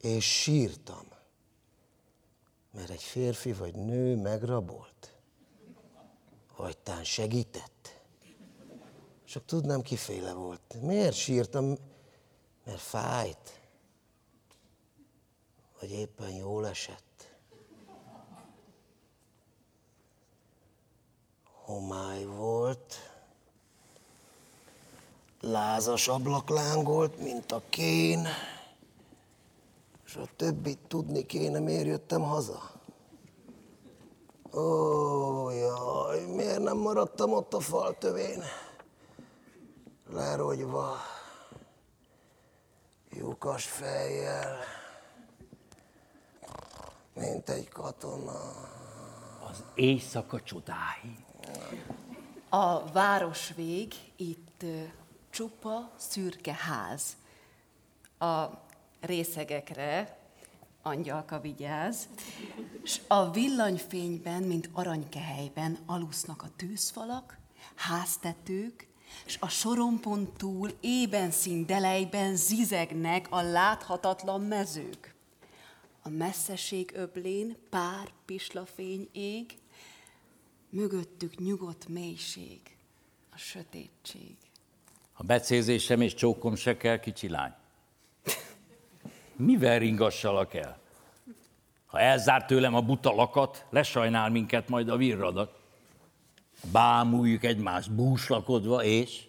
És sírtam, mert egy férfi vagy nő megrabolt. Vagy tán segített. Csak tudnám, kiféle volt. Miért sírtam? Mert fájt. Vagy éppen jól esett. Homály volt. Lázas ablak lángolt, mint a kén. És a többit tudni kéne, miért jöttem haza. Ó, jaj, miért nem maradtam ott a fal tövén? Lerogyva, lyukas fejjel, mint egy katona. Az éjszaka csodái. A városvég itt csupa szürke ház. A részegekre angyalka vigyáz, s a villanyfényben, mint aranykehelyben alusznak a tűzfalak, háztetők, s a sorompon túl ében színdelejben zizegnek a láthatatlan mezők. A messzeség öblén pár pislafény ég, mögöttük nyugodt mélység, a sötétség. A becézésem és csókom se kell, kicsi lány. Mivel ringassalak el? Ha elzárt tőlem a buta lakat, lesajnál minket majd a virradat. Bámuljuk egymást búslakodva, és...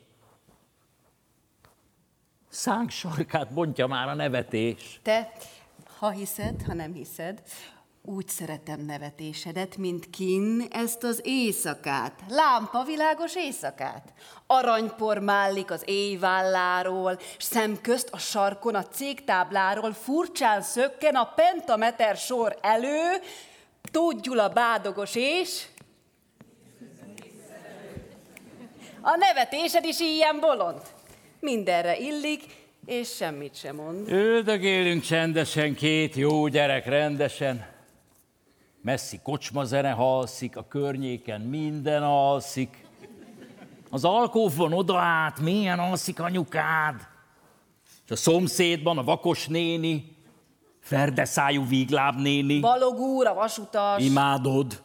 Szánk sarkát bontja már a nevetés. Te, ha hiszed, ha nem hiszed, úgy szeretem nevetésedet, mint kin ezt az éjszakát, lámpavilágos éjszakát. Aranypor mállik az éjválláról, s szemközt a sarkon a cégtábláról furcsán szökken a pentameter sor elő, Tóth Gyula bádogos és... A nevetésed is ilyen bolond. Mindenre illik, és semmit sem mond. Üldögélünk csendesen, két jó gyerek rendesen. Messzi kocsmazene halszik, a környéken minden alszik. Az alkófban oda át, milyen alszik anyukád. És a szomszédban a vakos néni, ferdeszájú vígláb néni. Balog úr, a vasutas. Imádod.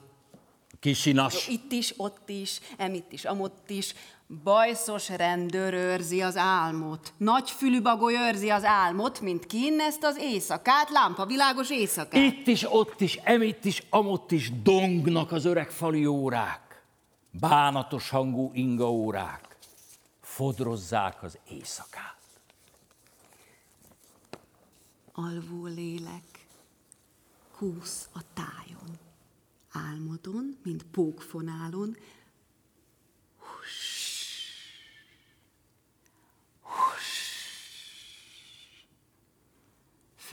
Kisinas. Itt is, ott is, emitt is, amott is. Bajszos rendőr őrzi az álmot. Nagy fülübagoly őrzi az álmot, mint kinn ezt az éjszakát, lámpa világos éjszakát. Itt is, ott is, emitt is, amott is dongnak az öreg fali órák. Bánatos hangú inga órák. Fodrozzák az éjszakát. Alvó lélek, kúsz a tájon. Álmodon, mint pókfonálon,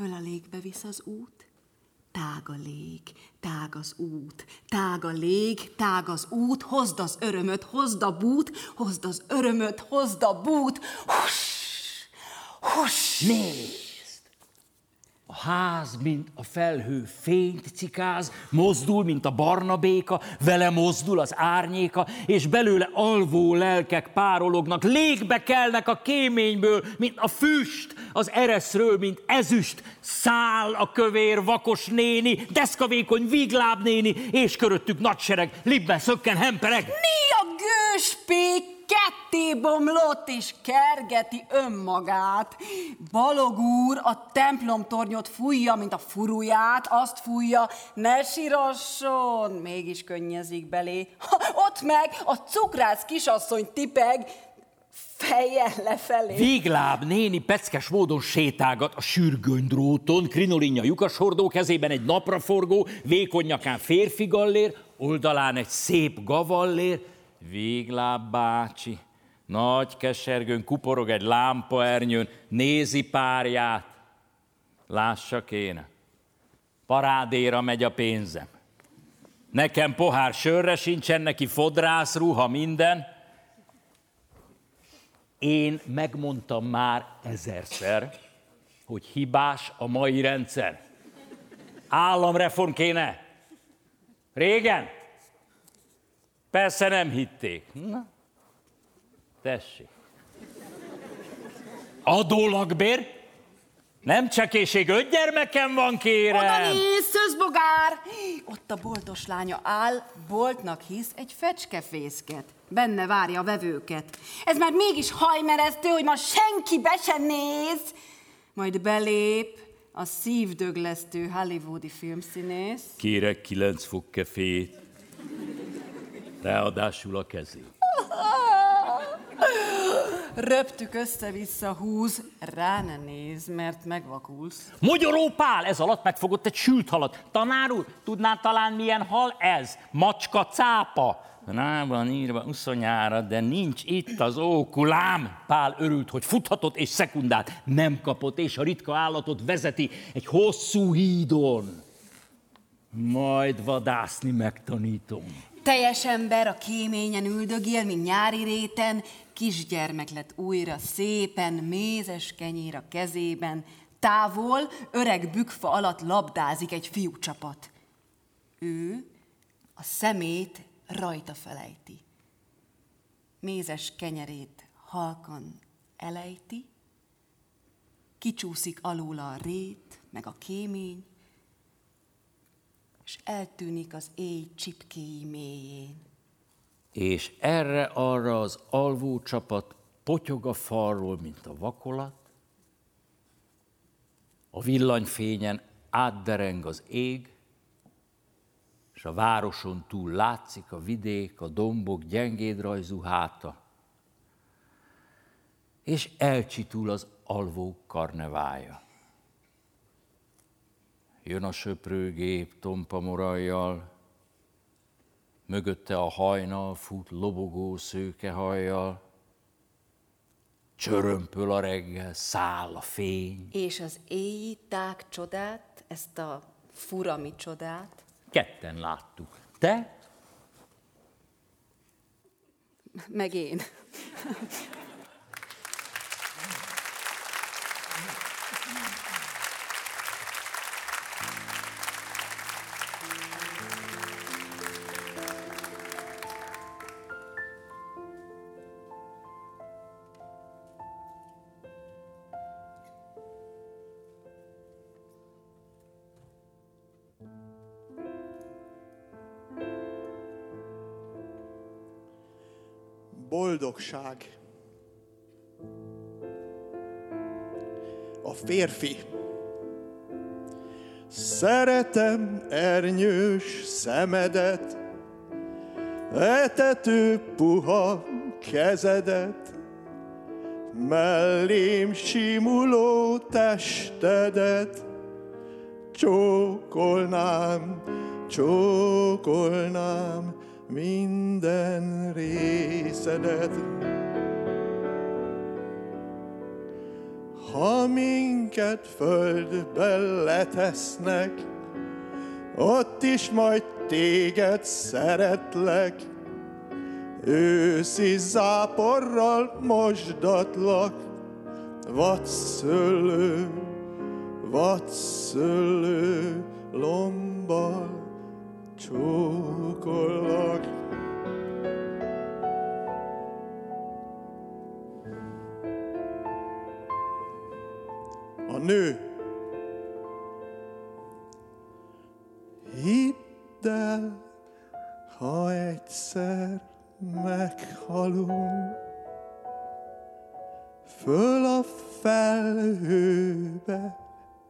Föl a légbe visz az út, tág a lég, tág az út, tág a lég, tág az út, hozd az örömöt, hozd a bút, hozd az örömöt, hozd a bút, huss, huss. Nézd! A ház, mint a felhő fényt cikáz, mozdul, mint a barna béka, vele mozdul az árnyéka, és belőle alvó lelkek párolognak, légbe kelnek a kéményből, mint a füst, az ereszről, mint ezüst, száll a kövér vakos néni, deszkavékony vígláb néni, és köröttük nagysereg, libben szökken hempereg. Mi a gőspék ketté bomlott és kergeti önmagát. Balog úr a templomtornyot fújja, mint a furuját, azt fújja, ne sirasson, mégis könnyezik belé. Ha, ott meg a cukrász kisasszony tipeg, fejjel lefelé. Vígláb néni peckes módon sétálgat a sürgönydróton, krinolinja lyukashordó kezében egy napraforgó, vékony nyakán férfi gallér, oldalán egy szép gavallér, Vígláb bácsi, nagy kesergőn kuporog egy lámpaernyőn, nézi párját. Lássa kéne, parádéra megy a pénzem. Nekem pohár sörre sincsen, neki fodrász, ruha, minden. Én megmondtam már ezerszer, hogy hibás a mai rendszer. Államreform kéne. Régen Persze nem hitték. Na, tessék. Adólakbér? Nem csekéség, öt gyermekem van, kérem. Oda néz, szözbogár! Ott a boltos lánya áll, boltnak hisz egy fecskefészket. Benne várja a vevőket. Ez már mégis hajmeresztő, hogy ma senki be se néz. Majd belép a szívdöglesztő hollywoodi filmszínész. Kérek kilenc fok kefét. Ráadásul a kezé. Röptük össze-vissza húz, rá ne néz, mert megvakulsz. Magyaró Pál, ez alatt megfogott egy sült halat. Tanár úr, tudná talán milyen hal ez? Macska cápa. Rá van írva uszonyára, de nincs itt az ókulám. Pál örült, hogy futhatott és szekundát nem kapott, és a ritka állatot vezeti egy hosszú hídon. Majd vadászni megtanítom. Teljes ember a kéményen üldögél, mint nyári réten, kisgyermek lett újra szépen, mézes kenyér a kezében, távol, öreg bükfa alatt labdázik egy fiúcsapat. Ő a szemét rajta felejti. Mézes kenyerét halkan elejti, kicsúszik alul a rét, meg a kémény, és eltűnik az éj csipkéi mélyén. És erre-arra az alvó csapat potyog a falról, mint a vakolat, a villanyfényen átdereng az ég, és a városon túl látszik a vidék, a dombok gyengédrajzú háta, és elcsitul az alvók karnevája. Jön a söprőgép tompa morajjal, mögötte a hajnal fut lobogó szőkehajjal, csörömpöl a reggel, száll a fény. És az éjjé tág csodát, ezt a furami csodát? Ketten láttuk. Te? Meg én. Boldogság. A férfi. Szeretem ernyős szemedet, etető puha kezedet, mellém simuló testedet, csókolnám, csókolnám minden részedet. Ha minket földbe letesznek, ott is majd téged szeretlek, őszi záporral mosdatlak, vadszőlő, vadszőlő lombbal csókollak. A nő Hidd el, ha egyszer meghalunk, föl a felhőbe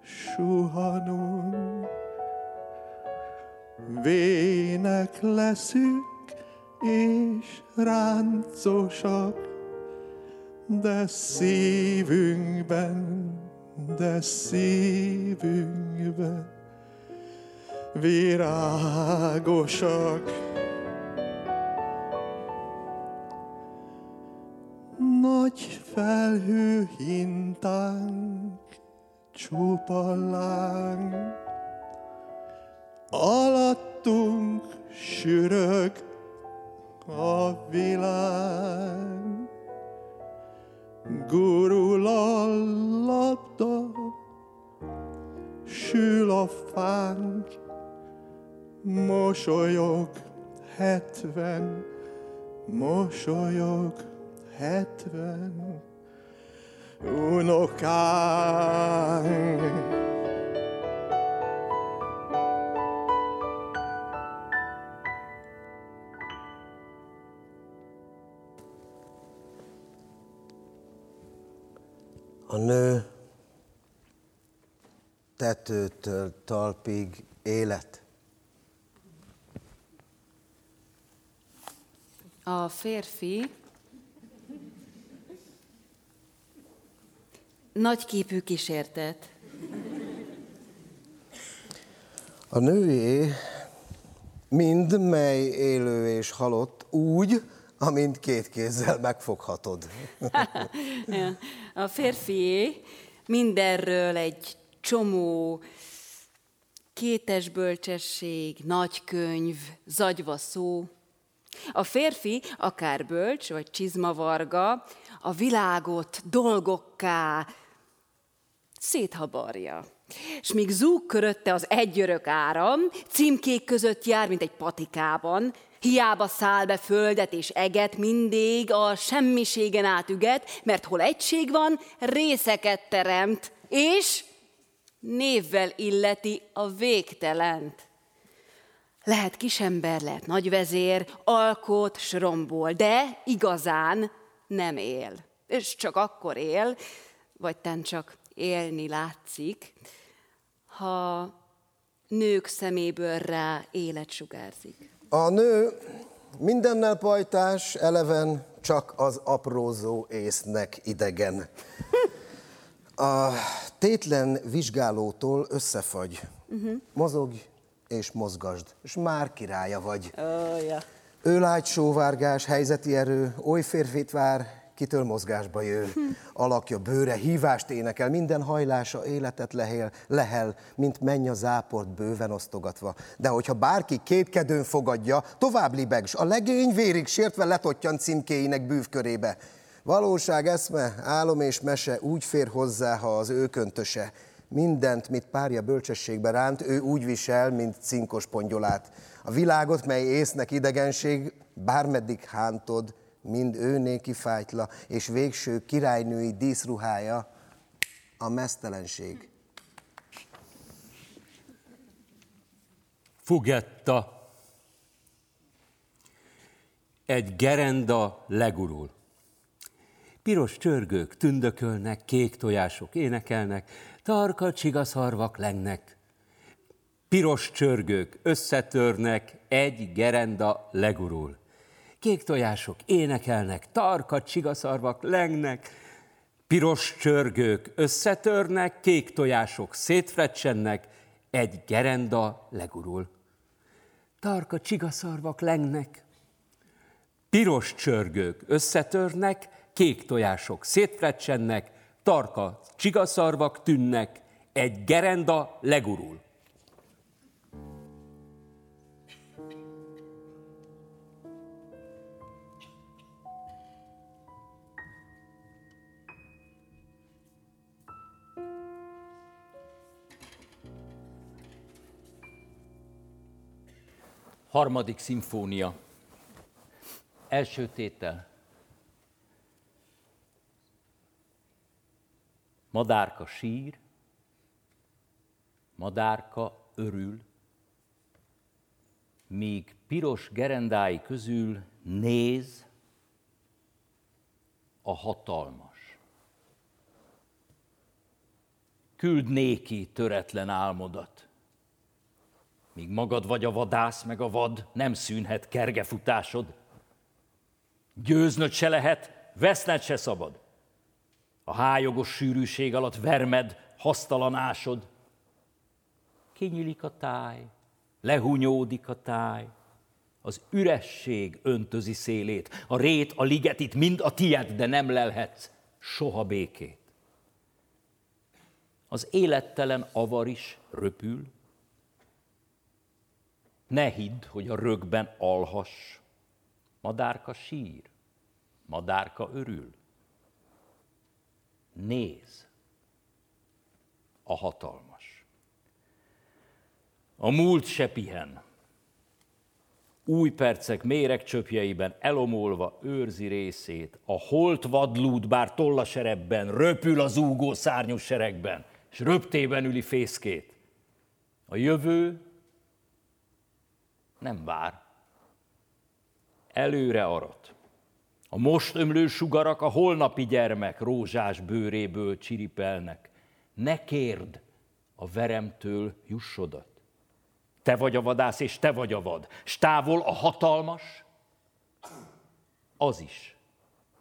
suhanunk. Vének leszünk és ráncosak, de szívünkben, de szívünkben virágosak. Nagy felhő hintánk, csupa láng, alattunk sürög a világ. Gurul a labda, sül a fánk, mosolyog hetven, mosolyog hetven unokánk. A nő tetőtől talpig élet. A férfi nagyképű kísértet. A nőé mind mely élő és halott úgy, amint két kézzel megfoghatod. [laughs] A férfié mindenről egy csomó kétes bölcsesség, nagy könyv, zagyva szó. A férfi, akár bölcs vagy csizmavarga, a világot dolgokká széthabarja. És míg zúg körötte az egyörök áram, címkék között jár, mint egy patikában, Hiába száll be földet és eget, mindig a semmiségen átüget, mert hol egység van, részeket teremt, és névvel illeti a végtelent. Lehet kisember, lehet nagyvezér, alkot, srombol, de igazán nem él. És csak akkor él, vagy ten csak élni látszik, ha nők szeméből rá élet sugárzik. A nő mindennel pajtás, eleven, csak az aprózó észnek idegen. A tétlen vizsgálótól összefagy. Uh-huh. Mozogj és mozgasd, és már királya vagy. Oh, ja. Őlágy sóvárgás, helyzeti erő, oly férfit vár, kitől mozgásba jön. Alakja, bőre, hívást énekel, minden hajlása életet lehél, lehel, mint menny a záport bőven osztogatva. De hogyha bárki kétkedőn fogadja, tovább libeg, s a legény vérig sértve letottyan címkéinek bűvkörébe. Valóság eszme, álom és mese úgy fér hozzá, ha az ő köntöse. Mindent, mit párja bölcsességbe ránt, ő úgy visel, mint cinkos pongyolát. A világot, mely észnek idegenség, bármeddig hántod, mind ő néki fájtla, és végső királynői díszruhája a mesztelenség. Fugetta. egy gerenda legurul. Piros csörgők tündökölnek, kék tojások énekelnek, tarka csigaszarvak lengnek. Piros csörgők összetörnek, egy gerenda legurul. Kék tojások énekelnek, tarka csigaszarvak lengnek, piros csörgők összetörnek, kék tojások szétfrecsennek, egy gerenda legurul. Tarka csigaszarvak lengnek, piros csörgők összetörnek, kék tojások szétfrecsennek, tarka csigaszarvak tűnnek, egy gerenda legurul. Harmadik szimfónia. Első tétel. Madárka sír, madárka örül, míg piros gerendái közül néz a hatalmas. Küld néki töretlen álmodat, míg magad vagy a vadász, meg a vad, nem szűnhet kergefutásod. Győznöd se lehet, veszned se szabad. A hájogos sűrűség alatt vermed, hasztalanásod. Kinyílik a táj, lehúnyódik a táj, az üresség öntözi szélét, a rét, a ligetit, mind a tied, de nem lelhetsz soha békét. Az élettelen avar is röpül, ne hidd, hogy a rögben alhass. Madárka sír, madárka örül. Néz a hatalmas. A múlt se pihen. Új percek méreg csöpjeiben elomolva őrzi részét. A holt vadlúd bár tollaserebben, röpül az úgó szárnyú seregben, és röptében üli fészkét. A jövő nem vár. Előre arat. A most ömlő sugarak a holnapi gyermek rózsás bőréből csiripelnek. Ne kérd a veremtől jussodat. Te vagy a vadász, és te vagy a vad. S a hatalmas, az is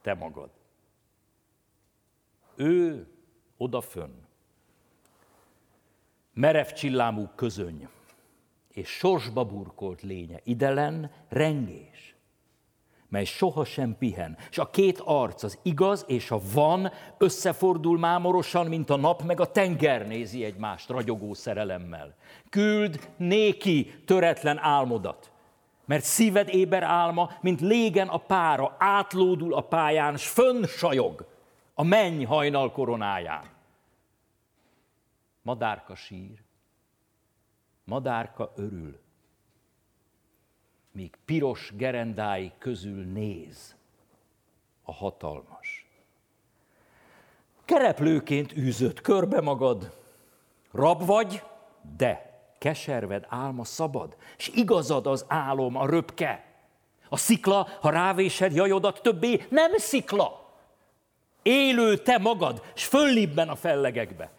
te magad. Ő odafönn. Merev csillámú közöny és sorsba burkolt lénye, idelen rengés, mely sohasem pihen, és a két arc, az igaz és a van, összefordul mámorosan, mint a nap meg a tenger nézi egymást ragyogó szerelemmel. Küld néki töretlen álmodat, mert szíved éber álma, mint légen a pára, átlódul a pályán, s fönn sajog a menny hajnal koronáján. Madárka sír, madárka örül, míg piros gerendái közül néz a hatalmas. Kereplőként űzött körbe magad, rab vagy, de keserved álma szabad, és igazad az álom, a röpke. A szikla, ha rávésed jajodat, többé nem szikla. Élő te magad, s föllibben a fellegekbe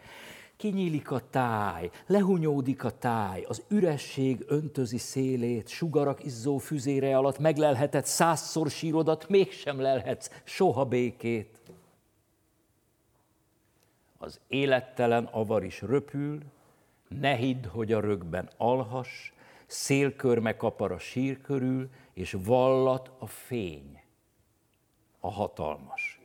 kinyílik a táj, lehunyódik a táj, az üresség öntözi szélét, sugarak izzó füzére alatt meglelhetett százszor sírodat, mégsem lelhetsz soha békét. Az élettelen avar is röpül, ne hidd, hogy a rögben alhas, szélkörme kapar a sír körül, és vallat a fény, a hatalmas.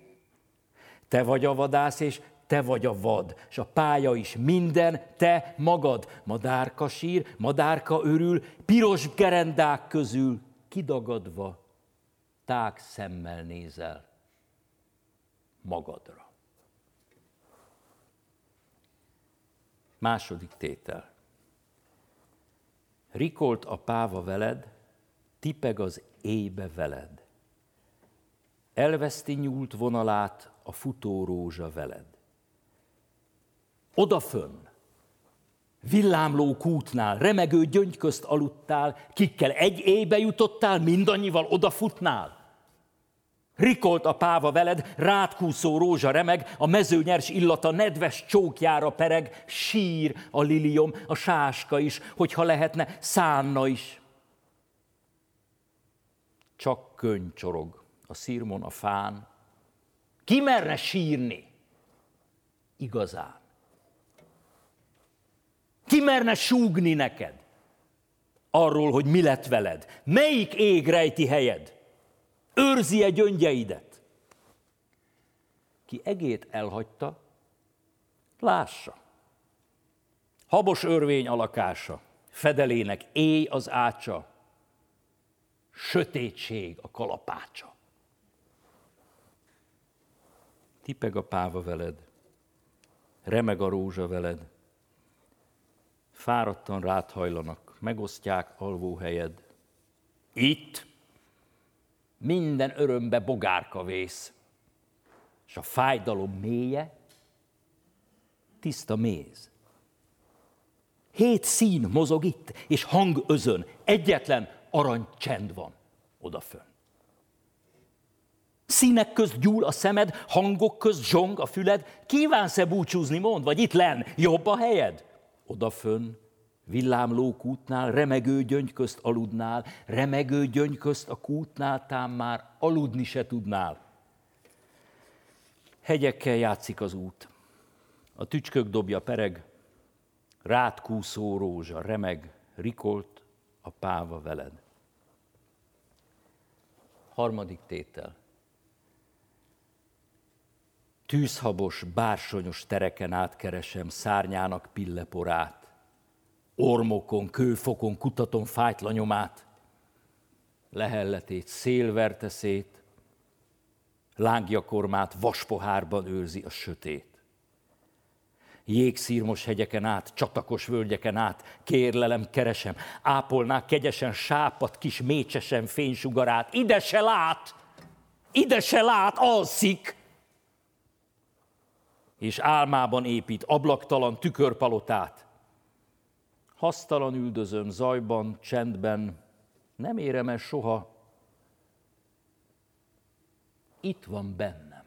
Te vagy a vadász, és te vagy a vad, és a pálya is minden, te magad. Madárka sír, madárka örül, piros gerendák közül kidagadva, tág szemmel nézel magadra. Második tétel. Rikolt a páva veled, tipeg az éjbe veled. Elveszti nyúlt vonalát a futó rózsa veled odafönn, villámló kútnál, remegő gyöngy közt aludtál, kikkel egy éjbe jutottál, mindannyival odafutnál. Rikolt a páva veled, rátkúszó rózsa remeg, a mező nyers illata nedves csókjára pereg, sír a lilium, a sáska is, hogyha lehetne, szánna is. Csak csorog a szirmon, a fán. Ki merne sírni? Igazán. Ki merne súgni neked? Arról, hogy mi lett veled? Melyik ég rejti helyed? őrzi-e gyöngyeidet? Ki egét elhagyta, lássa. Habos örvény alakása, fedelének éj az ácsa, sötétség a kalapácsa. Tipeg a páva veled, remeg a rózsa veled, fáradtan rád hajlanak, megosztják alvóhelyed. Itt, minden örömbe bogárka vész, és a fájdalom mélye tiszta méz. Hét szín mozog itt, és hang özön, egyetlen arany csend van odafön. Színek közt gyúl a szemed, hangok közt zsong a füled, kívánsz-e búcsúzni, mond, vagy itt len, jobb a helyed? Odafön Villámló kútnál, remegő gyöngy közt aludnál, remegő gyöngy közt a kútnál, tám már aludni se tudnál. Hegyekkel játszik az út, a tücskök dobja pereg, rád kúszó rózsa, remeg, rikolt a páva veled. Harmadik tétel. Tűzhabos, bársonyos tereken átkeresem szárnyának pilleporát. Ormokon, kőfokon kutatom fájtla nyomát, lehelletét szél verte szét, lángjakormát vaspohárban őrzi a sötét. Jégszírmos hegyeken át, csatakos völgyeken át, kérlelem, keresem, ápolnák kegyesen sápat, kis mécsesen fénysugarát, ide se lát, ide se lát, alszik, és álmában épít ablaktalan tükörpalotát, Hasztalan üldözöm zajban, csendben, nem érem el soha. Itt van bennem.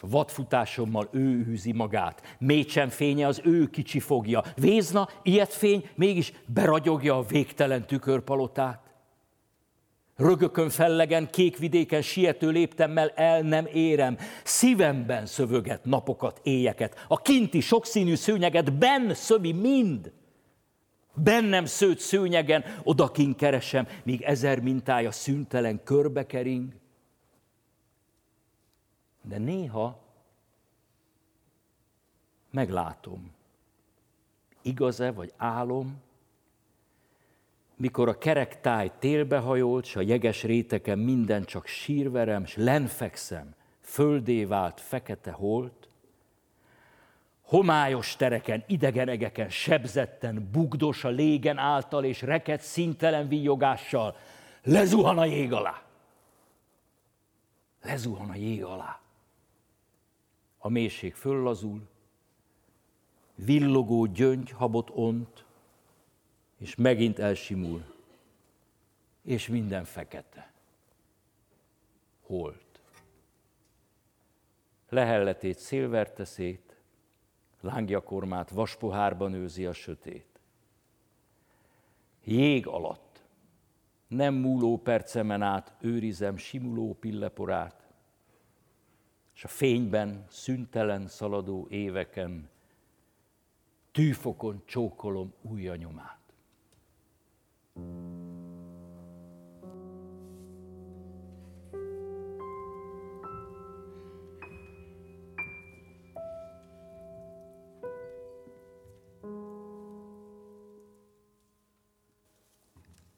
Vadfutásommal ő űzi magát, mécsen fénye az ő kicsi fogja. Vézna, ilyet fény, mégis beragyogja a végtelen tükörpalotát. Rögökön fellegen, kékvidéken siető léptemmel el nem érem. Szívemben szövöget napokat, éjeket. A kinti sokszínű szőnyeget benn szövi mind. Bennem szőtt szőnyegen odakin keresem, míg ezer mintája szüntelen körbekering. De néha meglátom, igaz-e vagy álom, mikor a kerek táj télbehajolt, s a jeges réteken minden csak sírverem, s lenfekszem, földé vált fekete holt, homályos tereken, idegenegeken, sebzetten, bugdos a légen által és reket szintelen víjogással, lezuhan a jég alá. Lezuhan a jég alá. A mélység föllazul, villogó gyöngy habot ont, és megint elsimul, és minden fekete. Holt. Lehelletét szélverte szét, lángjakormát vaspohárban őzi a sötét. Jég alatt, nem múló percemen át őrizem simuló pilleporát, és a fényben szüntelen szaladó éveken tűfokon csókolom újja nyomát.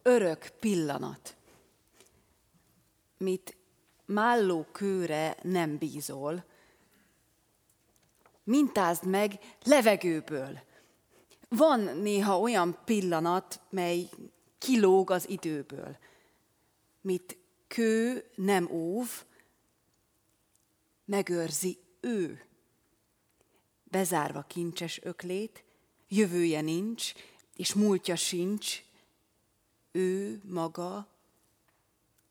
Örök pillanat, mit málló kőre nem bízol, mintázd meg levegőből. Van néha olyan pillanat, mely kilóg az időből. Mit kő nem óv, megőrzi ő. Bezárva kincses öklét, jövője nincs, és múltja sincs, ő maga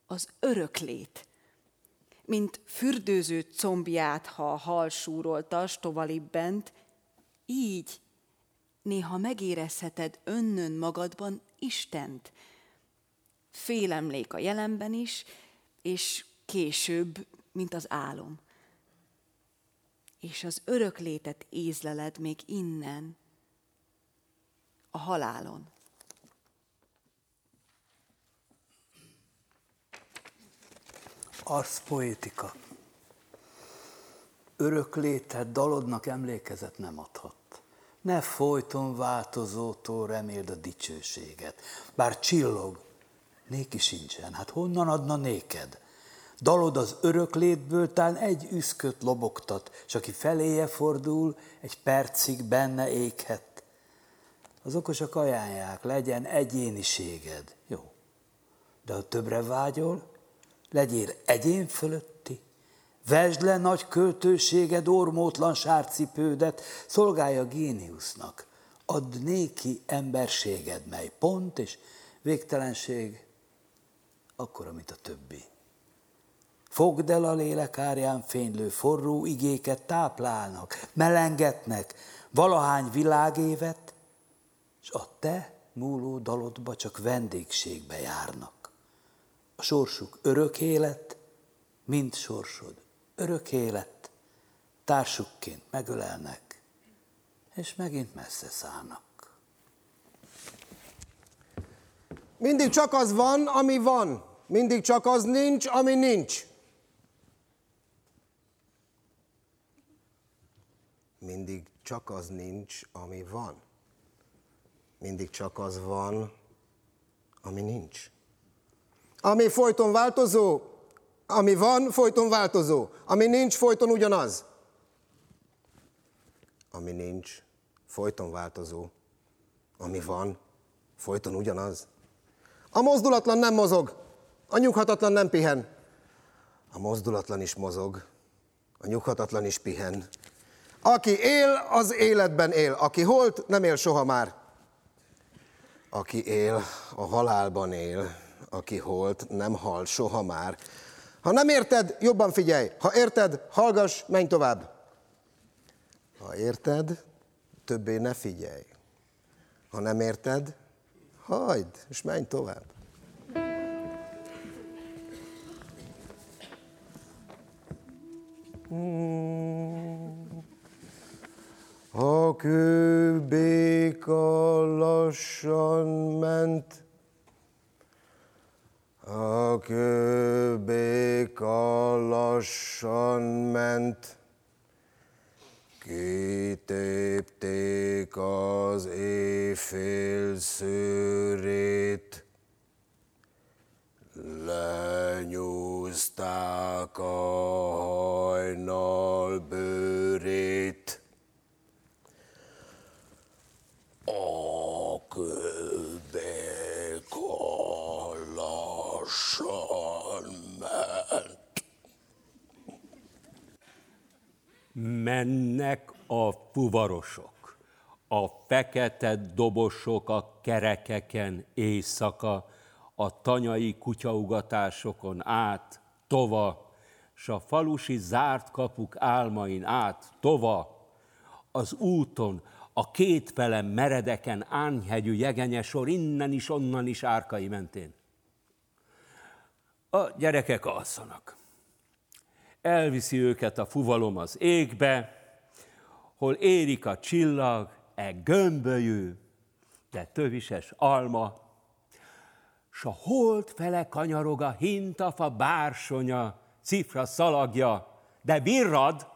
az öröklét. Mint fürdőző combját, ha a hal súrolta, stovalibbent, így néha megérezheted önnön magadban Istent. Félemlék a jelenben is, és később, mint az álom. És az öröklétet ézleled még innen, a halálon. Arszpoétika. Öröklétet dalodnak emlékezet nem adhat. Ne folyton változótól reméld a dicsőséget. Bár csillog, néki sincsen, hát honnan adna néked? Dalod az öröklétből tán egy üszköt lobogtat, és aki feléje fordul, egy percig benne éghet. Az okosak ajánlják, legyen egyéniséged. Jó. De ha többre vágyol, legyél egyén fölötti, vesd le nagy költőséged, ormótlan sárcipődet, szolgálja géniusznak, add néki emberséged, mely pont és végtelenség, akkor, amit a többi. Fogd el a lélek árján fénylő forró igéket táplálnak, melengetnek, valahány világévet, és a te múló dalodba csak vendégségbe járnak. A sorsuk örök élet, mint sorsod örök élet, társukként megölelnek, és megint messze szállnak. Mindig csak az van, ami van. Mindig csak az nincs, ami nincs. Mindig csak az nincs, ami van. Mindig csak az van, ami nincs. Ami folyton változó, ami van, folyton változó. Ami nincs, folyton ugyanaz. Ami nincs, folyton változó. Ami van, folyton ugyanaz. A mozdulatlan nem mozog, a nyughatatlan nem pihen. A mozdulatlan is mozog, a nyughatatlan is pihen. Aki él, az életben él. Aki holt, nem él soha már. Aki él, a halálban él. Aki holt, nem hal soha már. Ha nem érted, jobban figyelj. Ha érted, hallgass, menj tovább. Ha érted, többé ne figyelj. Ha nem érted, hagyd, és menj tovább. A kőbéka lassan ment, a kőbéka lassan ment, kitépték az éjfél szőrét, lenyúzták a hajnal bőrét. A lassan ment. Mennek a fuvarosok, a fekete dobosok a kerekeken éjszaka, a tanyai kutyaugatásokon át, tova, s a falusi zárt kapuk álmain át, tova, az úton, a két felem meredeken ányhegyű jegenyesor innen is, onnan is árkai mentén. A gyerekek alszanak. Elviszi őket a fuvalom az égbe, hol érik a csillag, e gömbölyű, de tövises alma, s a hold fele kanyarog a hintafa bársonya, cifra szalagja, de virrad,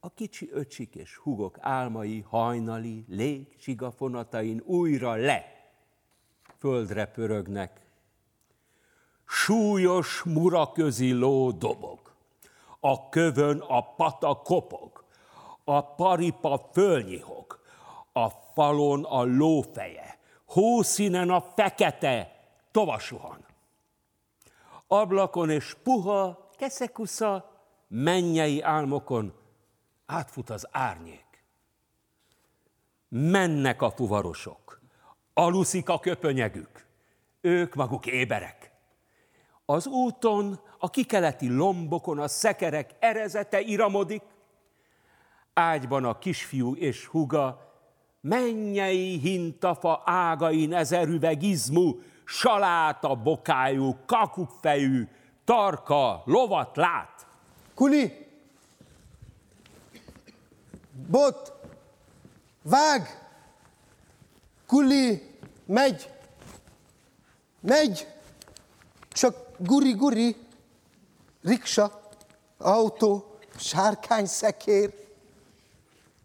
a kicsi öcsik és hugok álmai hajnali lég sigafonatain újra le, földre pörögnek. Súlyos muraközi ló dobog, a kövön a pata kopog, a paripa fölnyihog, a falon a lófeje, hószínen a fekete tovasuhan. Ablakon és puha keszekusza mennyei álmokon átfut az árnyék. Mennek a fuvarosok, aluszik a köpönyegük, ők maguk éberek. Az úton, a kikeleti lombokon a szekerek erezete iramodik, ágyban a kisfiú és huga, mennyei hintafa ágain ezerüveg izmú, saláta bokájú, kakukfejű, tarka, lovat lát. Kuli! Bot! Vág! Kuli! Megy! Megy! Csak guri-guri! Riksa! Autó! Sárkány szekér!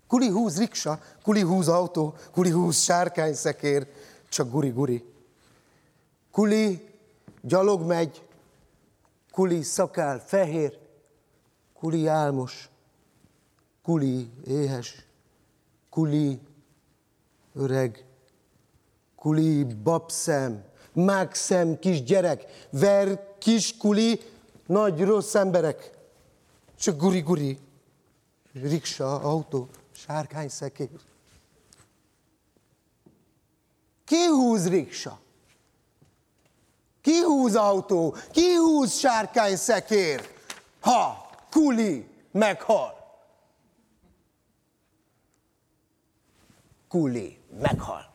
Kuli húz riksa, kuli húz autó, kuli húz sárkány szekér, csak guri-guri. Kuli gyalog megy, kuli szakál fehér, kuli álmos, kuli éhes, kuli öreg, kuli babszem, mágszem kisgyerek, ver kis kuli, nagy rossz emberek. Csak guri-guri, riksa, autó, sárkány szekér. Ki húz riksa? Ki húz autó? Ki húz sárkány szekér? Ha kuli meghal. Kuli meghal.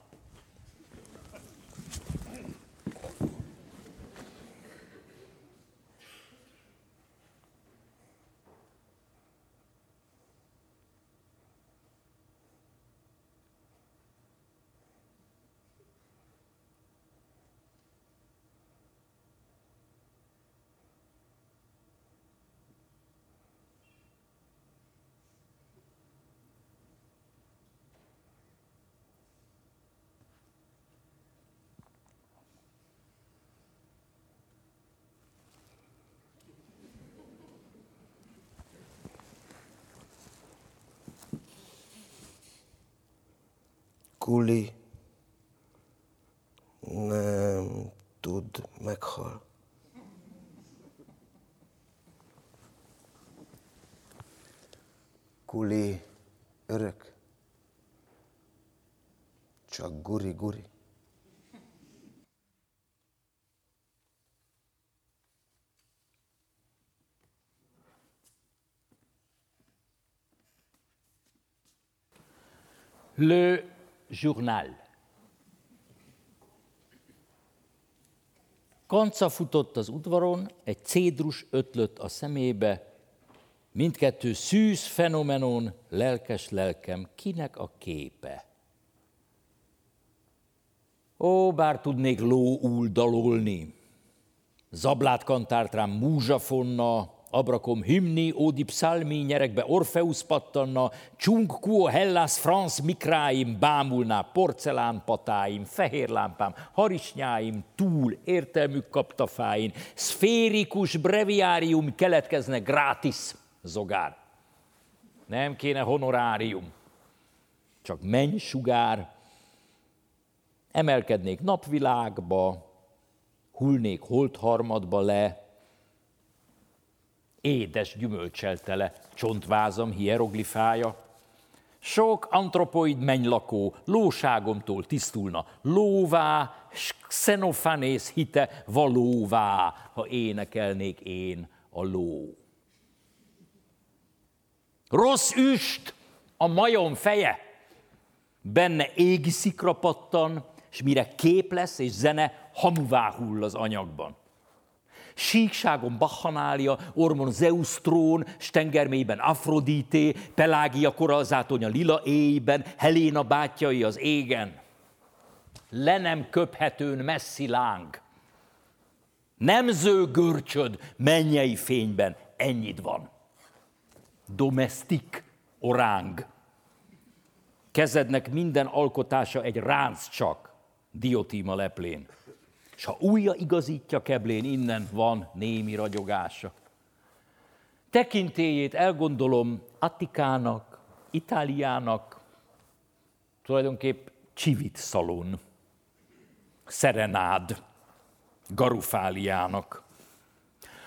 Kuli nem tud meghal. Kuli örök. Csak guri-guri. Le journal. Kanca futott az udvaron, egy cédrus ötlött a szemébe, mindkettő szűz fenomenon, lelkes lelkem, kinek a képe? Ó, bár tudnék lóul dalolni, zablát kantárt rám múzsafonna, abrakom himni, ódi psalmi, nyerekbe Orfeusz pattanna, csunk kuo Hellas France mikráim, bámulná porcelán patáim, fehér lámpám, harisnyáim, túl értelmük kaptafáin, szférikus breviárium keletkezne gratis, zogár. Nem kéne honorárium, csak menny sugár, emelkednék napvilágba, hulnék holtharmadba le, édes gyümölcsel tele csontvázam hieroglifája. Sok antropoid mennylakó lóságomtól tisztulna lóvá, Xenofanész hite valóvá, ha énekelnék én a ló. Rossz üst a majom feje, benne égi szikra pattan, és mire kép lesz és zene, hamuvá hull az anyagban. Síkságon Bachanália, Ormon Zeus trón, Stengermélyben Afrodité, Pelágia koralzátonya lila éjben, Heléna bátyai az égen. Le nem köphetőn messzi láng. Nemző görcsöd mennyei fényben, ennyit van. Domestik oráng. Kezednek minden alkotása egy ránc csak, diotíma leplén. És ha újja igazítja keblén, innen van némi ragyogása. Tekintélyét elgondolom Attikának, Itáliának, tulajdonképp Csivit szalon, Szerenád, Garufáliának.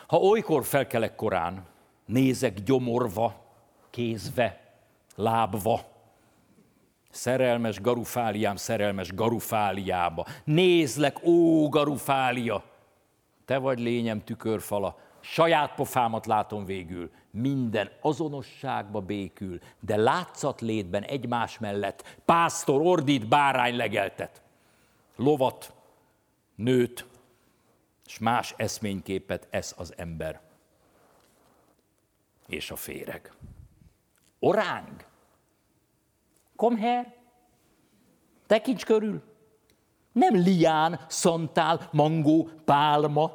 Ha olykor felkelek korán, nézek gyomorva, kézve, lábva, Szerelmes garufáliám, szerelmes garufáliába. Nézlek, ó garufália! Te vagy lényem tükörfala, saját pofámat látom végül, minden azonosságba békül, de látszat létben egymás mellett, pásztor ordít, bárány legeltet. Lovat, nőt, és más eszményképet esz az ember. És a féreg. Oráng! Kom her! Tekints körül! Nem lián, szantál, mangó, pálma.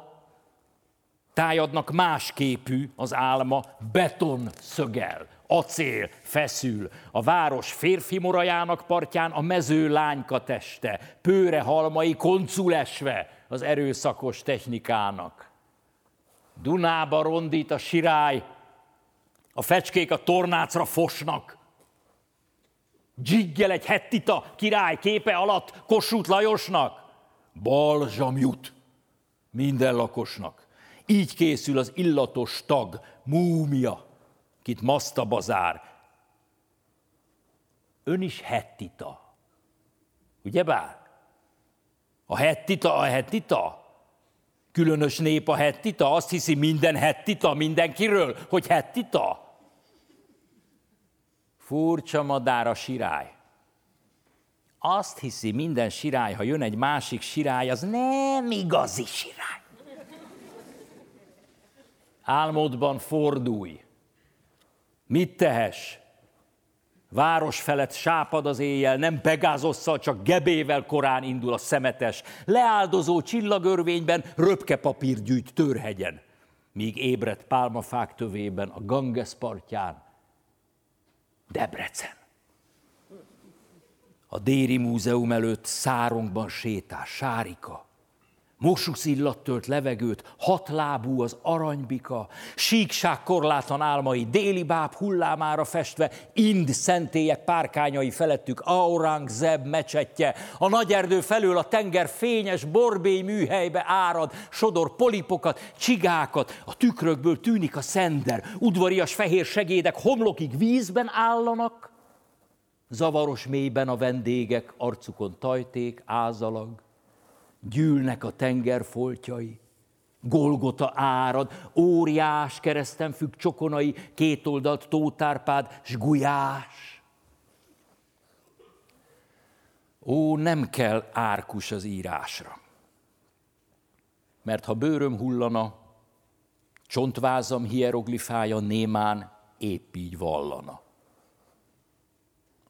Tájadnak más képű az álma, beton szögel, acél feszül, a város férfi morajának partján a mező lányka teste, pőre halmai konculesve az erőszakos technikának. Dunába rondít a sirály, a fecskék a tornácra fosnak, Dzsiggel egy hettita király képe alatt Kossuth Lajosnak. Balzsam jut minden lakosnak. Így készül az illatos tag, múmia, kit maszta bazár. Ön is hettita. Ugye bár? A hettita a hettita? Különös nép a hettita? Azt hiszi minden hettita mindenkiről, hogy hettita? Furcsa madár a sirály. Azt hiszi minden sirály, ha jön egy másik sirály, az nem igazi sirály. Álmodban fordulj. Mit tehess? Város felett sápad az éjjel, nem Pegázosszal, csak gebével korán indul a szemetes. Leáldozó csillagörvényben röpke papír gyűjt törhegyen, míg ébredt pálmafák tövében a Ganges partján Debrecen. A Déri Múzeum előtt szárongban sétál Sárika. Mosusz illattölt levegőt, hatlábú az aranybika, síkság korlátlan álmai, déli báb hullámára festve, ind szentélyek párkányai felettük, Aurang Zeb mecsetje, a nagy erdő felől a tenger fényes borbély műhelybe árad, sodor polipokat, csigákat, a tükrökből tűnik a szender, udvarias fehér segédek homlokig vízben állanak, zavaros mélyben a vendégek, arcukon tajték, ázalag, gyűlnek a tenger foltjai, Golgota árad, óriás kereszten függ csokonai, kétoldalt tótárpád, s gulyás. Ó, nem kell árkus az írásra. Mert ha bőröm hullana, csontvázam hieroglifája némán épp így vallana.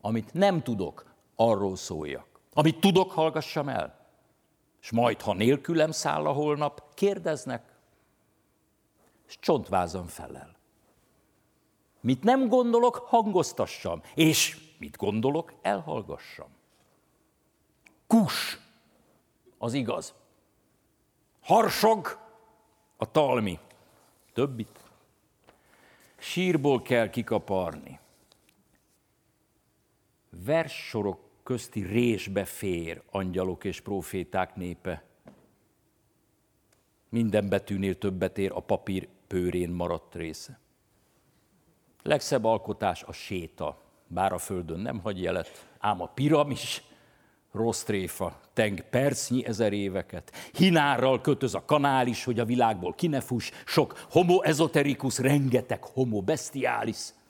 Amit nem tudok, arról szóljak. Amit tudok, hallgassam el és majd, ha nélkülem száll a holnap, kérdeznek, és csontvázon felel. Mit nem gondolok, hangoztassam, és mit gondolok, elhallgassam. Kus az igaz. Harsog a talmi. Többit. Sírból kell kikaparni. Verssorok közti résbe fér angyalok és proféták népe. Minden betűnél többet ér a papír pőrén maradt része. Legszebb alkotás a séta, bár a földön nem hagy jelet, ám a piramis, rossz tréfa, teng percnyi ezer éveket. Hinárral kötöz a kanál is, hogy a világból kinefus, sok homo ezoterikus, rengeteg homo bestialis –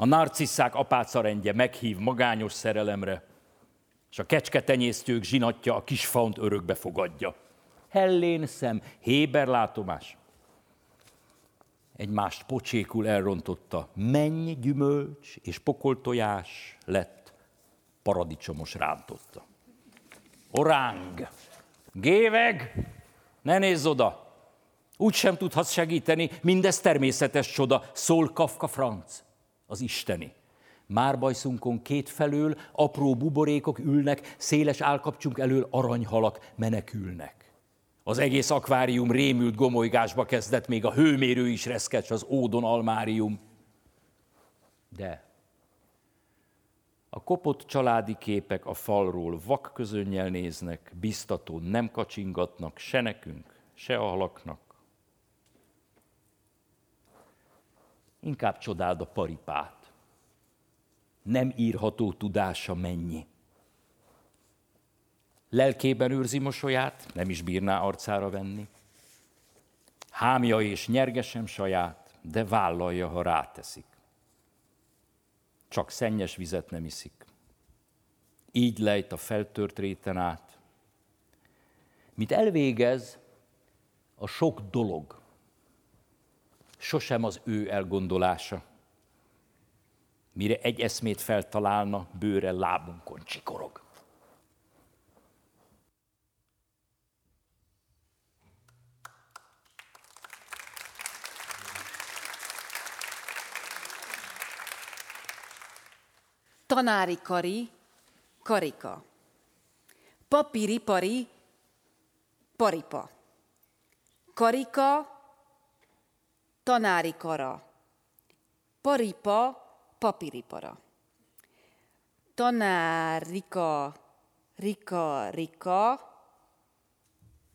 a narcisszák apácarendje meghív magányos szerelemre, és a kecsketenyésztők zsinatja a kisfaunt örökbe fogadja. Hellén szem, héber látomás. Egymást pocsékul elrontotta. Menny, gyümölcs és pokoltojás lett paradicsomos rántotta. Oráng, géveg, ne nézz oda! Úgy sem tudhatsz segíteni, mindez természetes csoda, szól Kafka Franc az isteni. Márbajszunkon kétfelől apró buborékok ülnek, széles állkapcsunk elől aranyhalak menekülnek. Az egész akvárium rémült gomolygásba kezdett, még a hőmérő is reszkecs az ódon almárium. De a kopott családi képek a falról vak közönnyel néznek, biztatón nem kacsingatnak se nekünk, se a halaknak. Inkább csodáld a paripát. Nem írható tudása mennyi. Lelkében őrzi mosolyát, nem is bírná arcára venni. Hámja és nyerge sem saját, de vállalja, ha ráteszik. Csak szennyes vizet nem iszik. Így lejt a feltört réten át. Mit elvégez a sok dolog, sosem az ő elgondolása. Mire egy eszmét feltalálna, bőre lábunkon csikorog. Tanári kari, karika. Papíripari, paripa. Karika, tanári kara. Paripa, papíripara. Tanárika, rika, rika.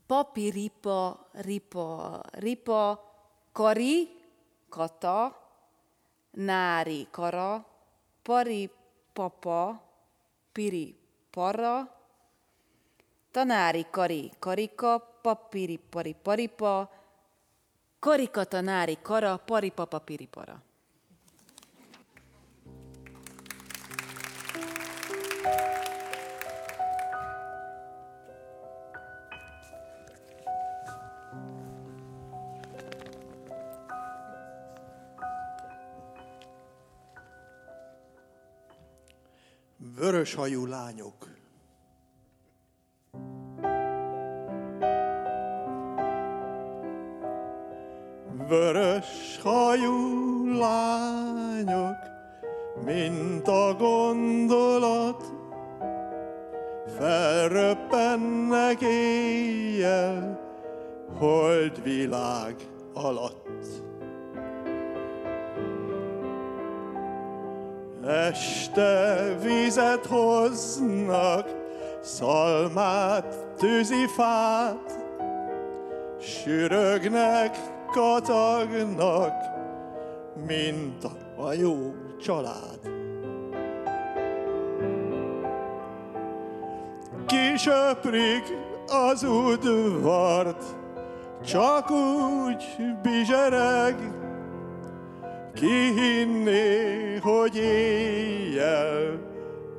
Papiripa, ripa, ripa. Kari, kata. Nári, kara. Pari, papa. Piri, para. Tanári, kari, karika. Papiri, pari, paripa. Karika, tanári, kara. Paripa, papiri, para. Vörös hajú lányok. Vörös hajú lányok, mint a gondolat, felröppennek éjjel, holdvilág alatt. Este vizet hoznak, szalmát, tűzifát, sürögnek, katagnak, mint a jó család. Kisöprik az udvart, csak úgy bizsereg, ki hinné, hogy éjjel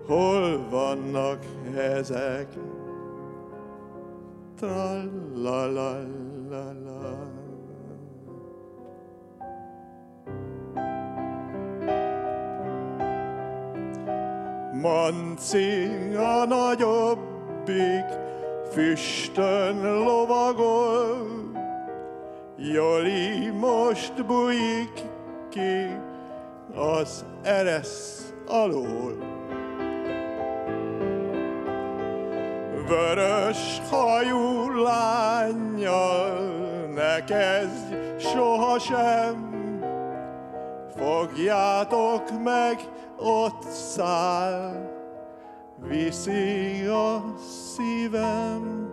hol vannak ezek? Tra-la-la-la-la. Manci a nagyobbik, füstön lovagol, Joli most bujik ki az eresz alól. Vörös hajú lányjal ne kezdj sohasem, fogjátok meg, ott száll, viszi a szívem.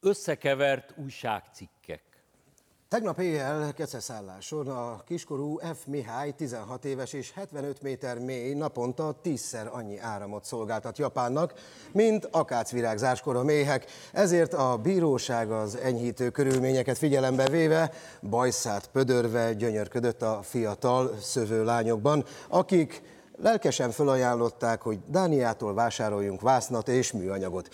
Összekevert újságcikkek. Tegnap éjjel keceszálláson a kiskorú F. Mihály 16 éves és 75 méter mély naponta tízszer annyi áramot szolgáltat Japánnak, mint akácvirágzáskor a méhek. Ezért a bíróság az enyhítő körülményeket figyelembe véve bajszát pödörve gyönyörködött a fiatal szövő lányokban, akik lelkesen felajánlották, hogy Dániától vásároljunk vásznat és műanyagot.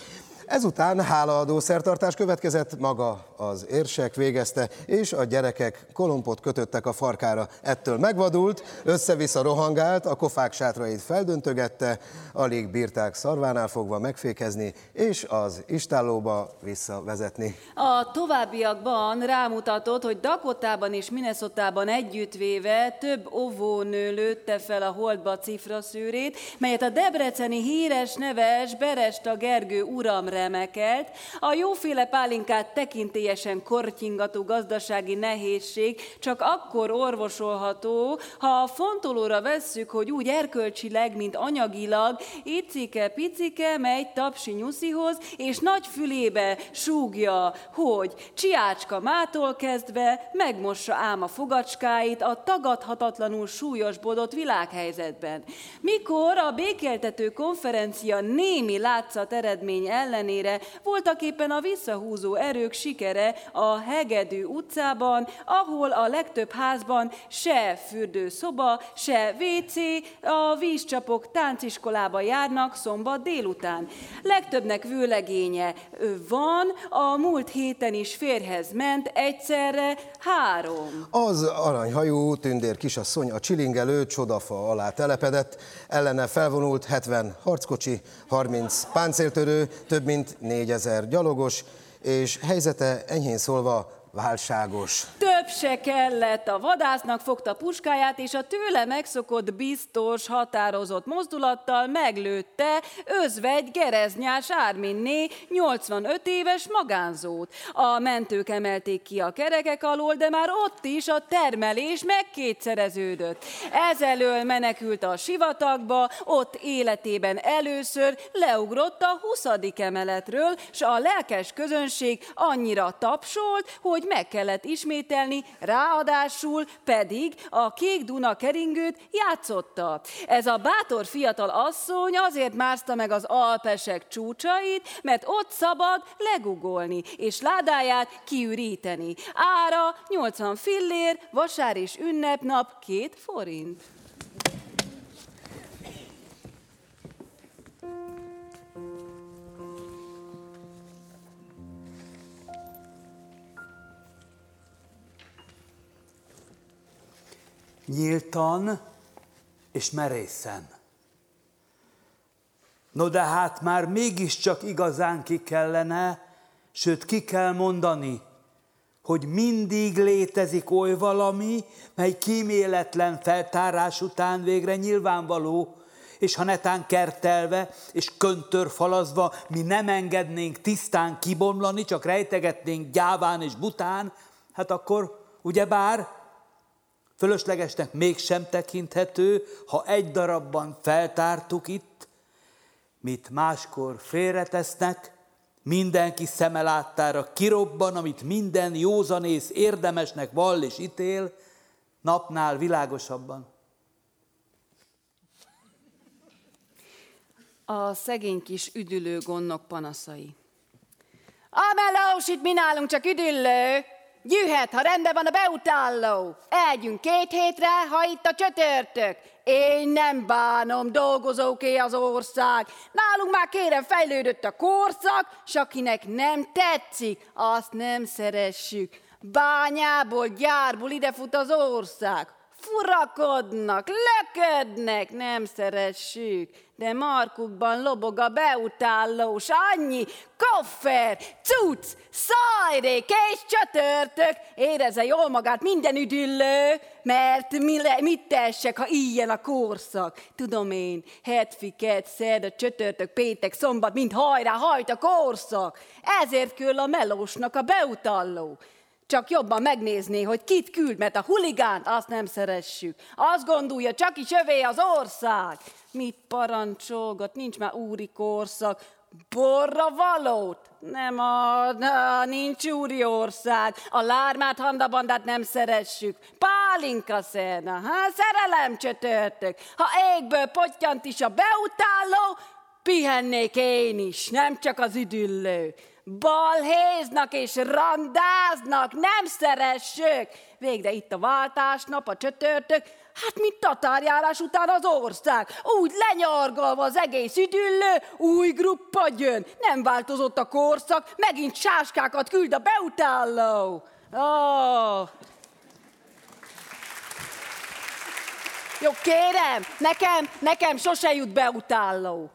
Ezután hálaadó szertartás következett, maga az érsek végezte, és a gyerekek kolompot kötöttek a farkára. Ettől megvadult, össze-vissza rohangált, a kofák sátrait feldöntögette, alig bírták szarvánál fogva megfékezni, és az istállóba visszavezetni. A továbbiakban rámutatott, hogy Dakotában és Minnesotában együttvéve több óvónő lőtte fel a holdba cifraszűrét, melyet a debreceni híres neves Beresta Gergő uram felemekelt, a jóféle pálinkát tekintélyesen kortyingató gazdasági nehézség csak akkor orvosolható, ha fontolóra vesszük, hogy úgy erkölcsileg, mint anyagilag, icike-picike megy tapsi nyuszihoz, és nagy fülébe súgja, hogy csiácska mától kezdve megmossa ám a fogacskáit a tagadhatatlanul súlyosbodott világhelyzetben. Mikor a békéltető konferencia némi látszat eredmény ellenére voltak éppen a visszahúzó erők sikere a Hegedű utcában, ahol a legtöbb házban se fürdőszoba, se WC, a vízcsapok tánciskolába járnak szombat délután. Legtöbbnek vőlegénye van, a múlt héten is férhez ment, egyszerre három. Az aranyhajú tündér kisasszony a csilingelő csodafa alá telepedett, ellene felvonult 70 harckocsi, 30 páncéltörő, több mint 4000 gyalogos, és helyzete enyhén szólva válságos. Több se kellett, a vadásznak fogta puskáját, és a tőle megszokott biztos, határozott mozdulattal meglőtte özvegy Gereznyás Árminné 85 éves magánzót. A mentők emelték ki a kerekek alól, de már ott is a termelés megkétszereződött. Ezelől menekült a sivatagba, ott életében először leugrott a 20. emeletről, s a lelkes közönség annyira tapsolt, hogy hogy meg kellett ismételni, ráadásul pedig a Kék Duna keringőt játszotta. Ez a bátor fiatal asszony azért mászta meg az alpesek csúcsait, mert ott szabad legugolni, és ládáját kiüríteni. Ára 80 fillér, vasár és ünnepnap 2 forint. Nyíltan és merészen. No de hát már mégiscsak igazán ki kellene, sőt ki kell mondani, hogy mindig létezik oly valami, mely kíméletlen feltárás után végre nyilvánvaló, és ha netán kertelve és köntörfalazva mi nem engednénk tisztán kibomlani, csak rejtegetnénk gyáván és bután, hát akkor ugyebár Fölöslegesnek mégsem tekinthető, ha egy darabban feltártuk itt, mit máskor félretesznek, mindenki szeme láttára kirobban, amit minden józanész érdemesnek vall és ítél, napnál világosabban. A szegény kis üdülő gondnok panaszai. A melós itt mi nálunk csak üdüllő, Jöhet, ha rendben van a beutáló. Elgyünk két hétre, ha itt a csötörtök. Én nem bánom, dolgozóké az ország. Nálunk már kérem fejlődött a korszak, s akinek nem tetszik, azt nem szeressük. Bányából, gyárból idefut az ország furakodnak, löködnek, nem szeressük, de markukban lobog a beutálós annyi, koffer, cucc, szajrék és csatörtök, érezze jól magát minden üdüllő, mert mi le, mit tessek, ha ilyen a korszak? Tudom én, hetfi, kett, szerda, csötörtök, péntek, szombat, mind hajrá, hajt a korszak. Ezért kell a melósnak a beutalló csak jobban megnézni, hogy kit küld, mert a huligánt azt nem szeressük. Azt gondolja, csak is övé az ország. Mit parancsolgat, nincs már úri korszak. Borra valót? Nem ad, nincs úri ország. A lármát handabandát nem szeressük. Pálinka szerna, ha szerelem csötörtök. Ha égből potyant is a beutáló, pihennék én is, nem csak az üdüllő balhéznak és randáznak, nem szeressük. Végre itt a váltásnap, a csötörtök, hát mint tatárjárás után az ország. Úgy lenyargalva az egész üdüllő, új gruppa jön. Nem változott a korszak, megint sáskákat küld a beutáló. Oh. Jó, kérem, nekem, nekem sose jut beutáló.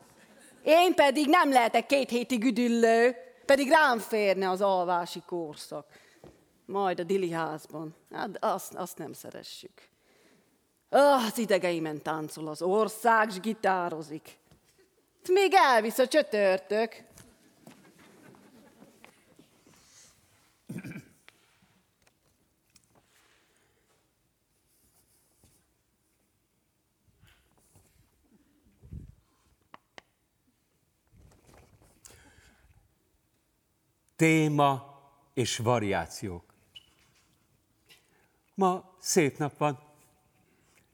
Én pedig nem lehetek két hétig üdüllő. Pedig rám férne az alvási korszak. Majd a diliházban. Hát azt, azt nem szeressük. Ah, az idegeimen táncol az ország, s gitározik. Még elvisz a csötörtök. Téma és variációk. Ma szép nap van,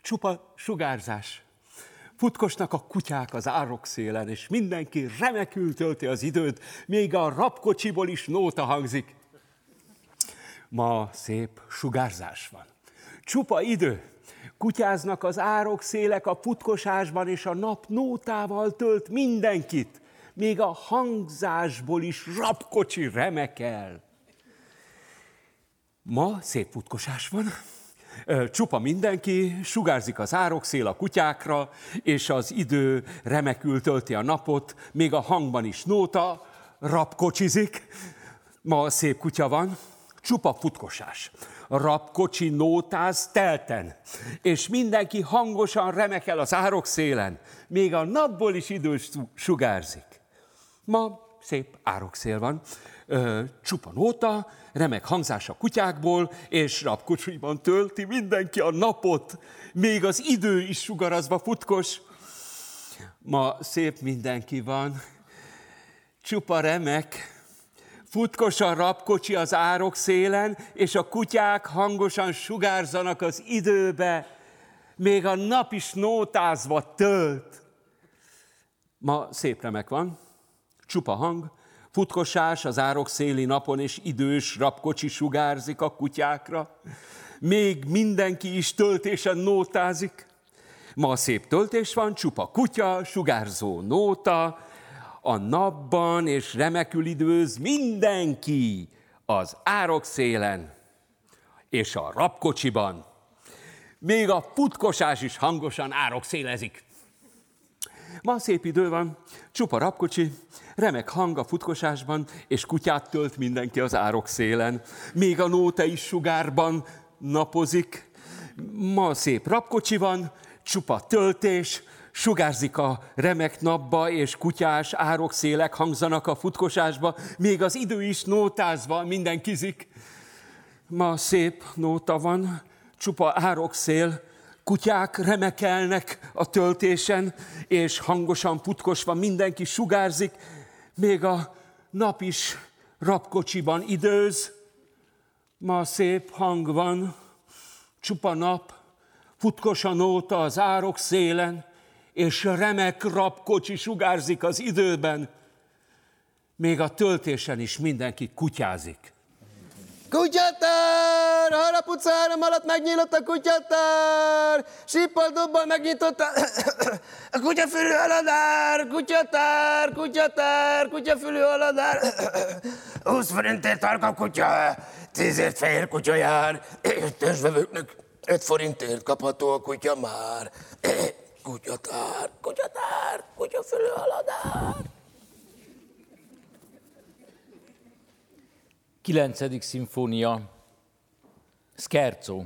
csupa sugárzás. Futkosnak a kutyák az árok szélen, és mindenki remekül tölti az időt, még a rapkocsiból is nóta hangzik. Ma szép sugárzás van. Csupa idő. Kutyáznak az árok szélek a futkosásban, és a nap nótával tölt mindenkit. Még a hangzásból is rapkocsi remekel. Ma szép futkosás van. Csupa mindenki, sugárzik az árokszél a kutyákra, és az idő remekül tölti a napot, még a hangban is nóta, rapkocsizik. Ma szép kutya van, csupa futkosás. Rapkocsi nótáz telten, és mindenki hangosan remekel az árok szélen, még a napból is idős sugárzik. Ma szép árokszél van, csupa nóta, remek hangzás a kutyákból, és rapkocsiban tölti mindenki a napot, még az idő is sugarazva futkos. Ma szép mindenki van, csupa remek, futkos a rapkocsi az árok szélen, és a kutyák hangosan sugárzanak az időbe, még a nap is nótázva tölt. Ma szép remek van, csupa hang, Futkosás az árok széli napon, és idős rapkocsi sugárzik a kutyákra. Még mindenki is töltésen nótázik. Ma szép töltés van, csupa kutya, sugárzó nóta, a napban és remekül időz mindenki az árok szélen és a rapkocsiban. Még a futkosás is hangosan árok szélezik. Ma szép idő van, csupa rapkocsi, remek hang a futkosásban, és kutyát tölt mindenki az árok szélen. Még a nóta is sugárban napozik. Ma szép rapkocsi van, csupa töltés, sugárzik a remek napba, és kutyás árokszélek hangzanak a futkosásba, még az idő is nótázva mindenkizik. Ma szép nóta van, csupa árokszél, kutyák remekelnek a töltésen, és hangosan futkosva mindenki sugárzik, még a nap is rapkocsiban időz, ma szép hang van, csupa nap, futkosan óta az árok szélen, és remek rapkocsi sugárzik az időben, még a töltésen is mindenki kutyázik. Kutyatár! Haraputca három alatt megnyílott a kutyatár! Sippal dobbal megnyitott a, [coughs] a kutyafülű aladár! Kutyatár! Kutyatár! Kutyafülű aladár! 20 [coughs] forintért tarka kutya, 10ért fehér kutya jár, [coughs] törzsvevőknek 5 forintért kapható a kutya már. Kutyatár, kutyatár, kutyafülű aladár! 9. szimfónia, Scherzo.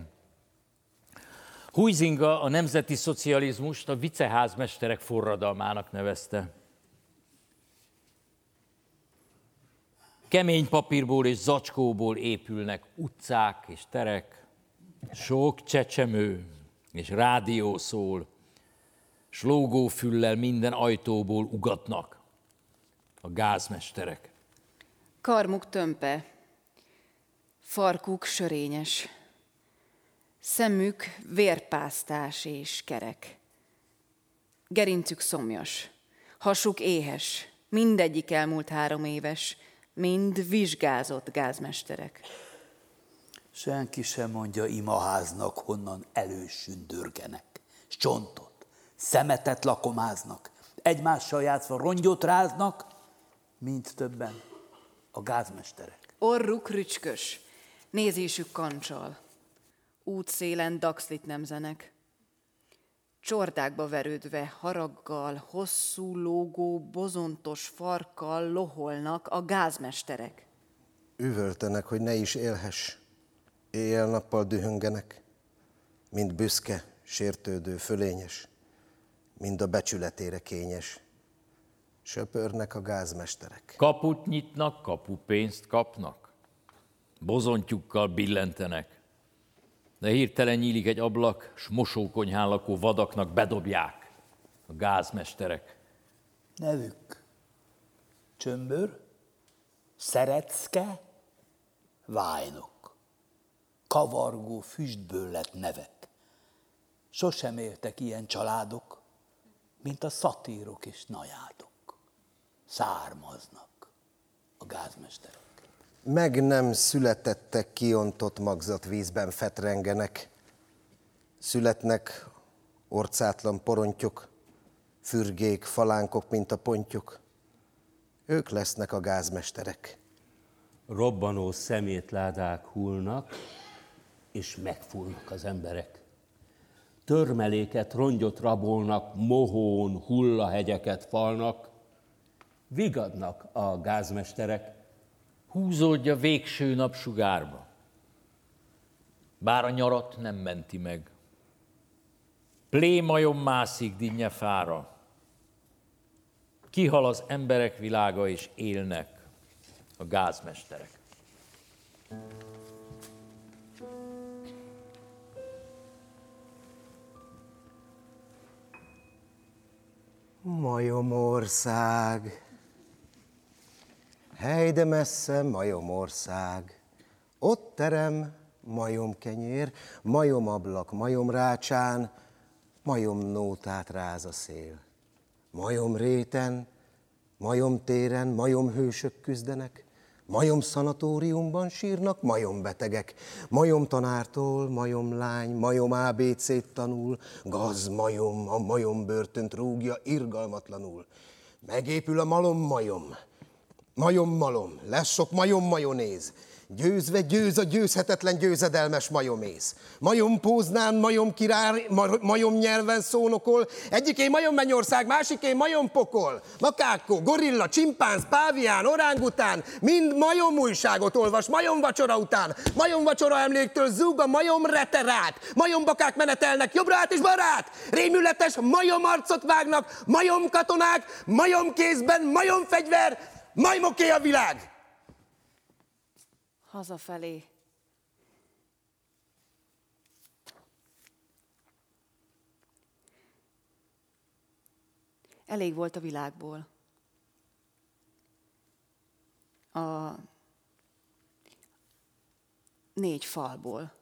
Huizinga a nemzeti szocializmust a viceházmesterek forradalmának nevezte. Kemény papírból és zacskóból épülnek utcák és terek, sok csecsemő és rádió szól, s minden ajtóból ugatnak a gázmesterek. Karmuk tömpe, farkuk sörényes, szemük vérpásztás és kerek. Gerincük szomjas, hasuk éhes, mindegyik elmúlt három éves, mind vizsgázott gázmesterek. Senki sem mondja imaháznak, honnan elősündörgenek, s csontot, szemetet lakomáznak, egymással játszva rongyot ráznak, mint többen a gázmesterek. Orruk rücskös, nézésük kancsal, útszélen daxlit nemzenek. Csordákba verődve, haraggal, hosszú lógó, bozontos farkkal loholnak a gázmesterek. Üvöltenek, hogy ne is élhess. Éjjel-nappal dühöngenek, mint büszke, sértődő, fölényes, mind a becsületére kényes. Söpörnek a gázmesterek. Kaput nyitnak, kapupénzt kapnak. Bozontyukkal billentenek. De hirtelen nyílik egy ablak, s mosókonyhán lakó vadaknak bedobják a gázmesterek. Nevük Csömbör, Szeretszke, vájnok. Kavargó füstből lett nevek. Sosem éltek ilyen családok, mint a szatírok és najádok. Származnak a gázmesterek. Meg nem születettek kiontott magzat vízben fetrengenek. Születnek orcátlan porontyok, fürgék, falánkok, mint a pontyok. Ők lesznek a gázmesterek. Robbanó szemétládák hullnak, és megfúlnak az emberek. Törmeléket, rongyot rabolnak, mohón, hullahegyeket falnak, vigadnak a gázmesterek. Húzódja végső napsugárba. Bár a nyarat nem menti meg. Plémajom mászik dinnye fára. Kihal az emberek világa, és élnek a gázmesterek. Majomország. Hely, messze majomország. Ott terem, majomkenyér, majomablak, majomrácsán, majomnótát ráz a szél. Majomréten, majomtéren, majomhősök küzdenek, Majom szanatóriumban sírnak majombetegek. Majom tanártól, majom lány, majom ABC-t tanul, gaz majom, a majom börtönt rúgja irgalmatlanul. Megépül a malom majom, majom malom, lesz sok majom majonéz, Győzve győz a győzhetetlen győzedelmes majomész. Majom póznán, majom király, majom nyelven szónokol, egyiké majom mennyország, másiké majom pokol. Makákó, gorilla, csimpánz, pávián, orángután, mind majom újságot olvas, majom vacsora után. Majom vacsora emléktől zúg a majom reterát. Majom bakák menetelnek jobbra át és barát. Rémületes majom arcot vágnak, majom katonák, majom kézben, majom fegyver, majmoké a világ hazafelé. Elég volt a világból. A négy falból.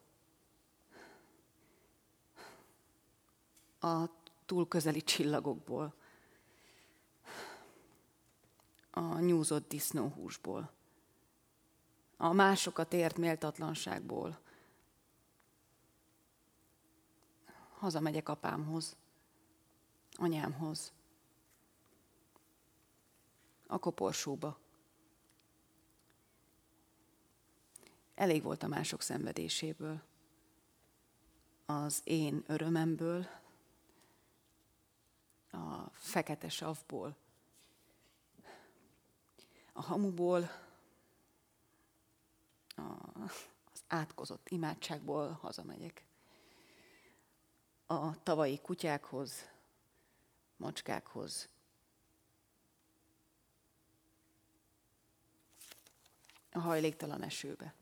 A túl közeli csillagokból. A nyúzott disznóhúsból a másokat ért méltatlanságból. Hazamegyek apámhoz, anyámhoz, a koporsóba. Elég volt a mások szenvedéséből, az én örömemből, a fekete savból, a hamuból, az átkozott imádságból hazamegyek. A tavalyi kutyákhoz, macskákhoz, a hajléktalan esőbe.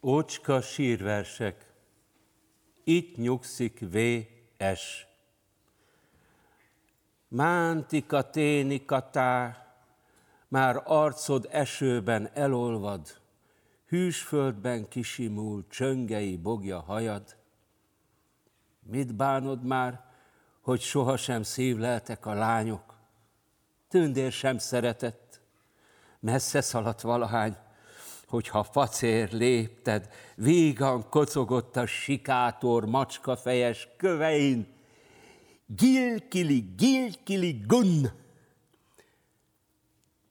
Ócska sírversek, itt nyugszik V.S. Mántika ténika tá, már arcod esőben elolvad, hűsföldben kisimul, csöngei bogja hajad. Mit bánod már, hogy sohasem szívleltek a lányok? Tündér sem szeretett, messze szaladt valahány, hogyha facér lépted, vígan kocogott a sikátor macskafejes kövein, Gilkili, gilkili, gun.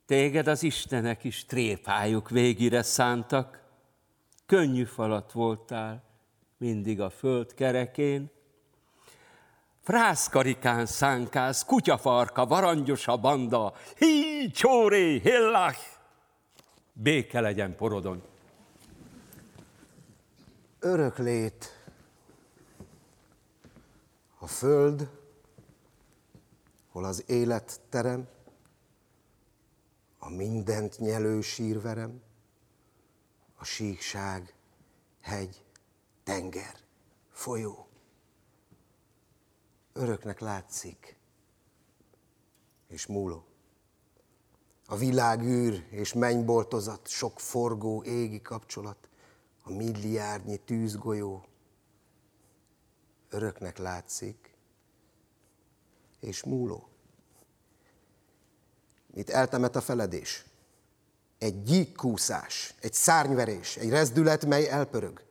Téged az Istenek is tréfájuk végire szántak. Könnyű falat voltál, mindig a föld kerekén. Frászkarikán szánkász, kutyafarka, varangyos a banda, hí, csóré, hillach! Béke legyen porodon. Örök lét. A föld hol az élet terem, a mindent nyelő sírverem, a síkság, hegy, tenger, folyó. Öröknek látszik és múló. A világűr és mennyboltozat, sok forgó égi kapcsolat, a milliárdnyi tűzgolyó öröknek látszik, és múló. Mit eltemet a feledés? Egy gyíkkúszás, egy szárnyverés, egy rezdület, mely elpörög.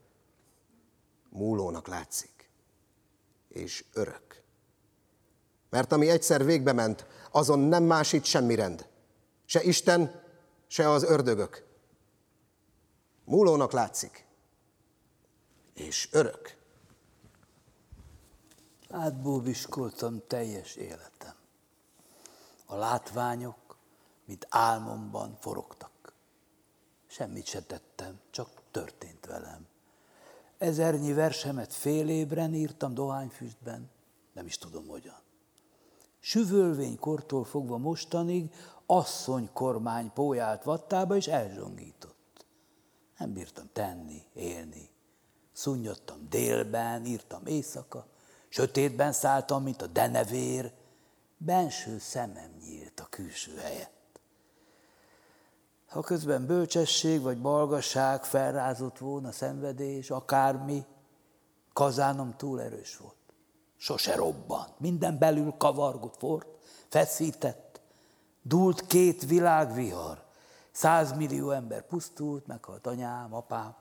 Múlónak látszik, és örök. Mert ami egyszer végbe ment, azon nem másít semmi rend. Se Isten, se az ördögök. Múlónak látszik, és örök. Átbóbiskoltam teljes életem. A látványok, mint álmomban forogtak. Semmit se tettem, csak történt velem. Ezernyi versemet fél írtam dohányfüstben, nem is tudom hogyan. Süvölvény kortól fogva mostanig asszony kormány pójált vattába, és elzsongított. Nem bírtam tenni, élni. Szunnyadtam délben, írtam éjszaka, sötétben szálltam, mint a denevér, benső szemem nyílt a külső helyet. Ha közben bölcsesség vagy balgasság felrázott volna szenvedés, akármi, kazánom túl erős volt. Sose robbant, minden belül kavargott, fort, feszített, dúlt két világvihar. Százmillió ember pusztult, meghalt anyám, apám.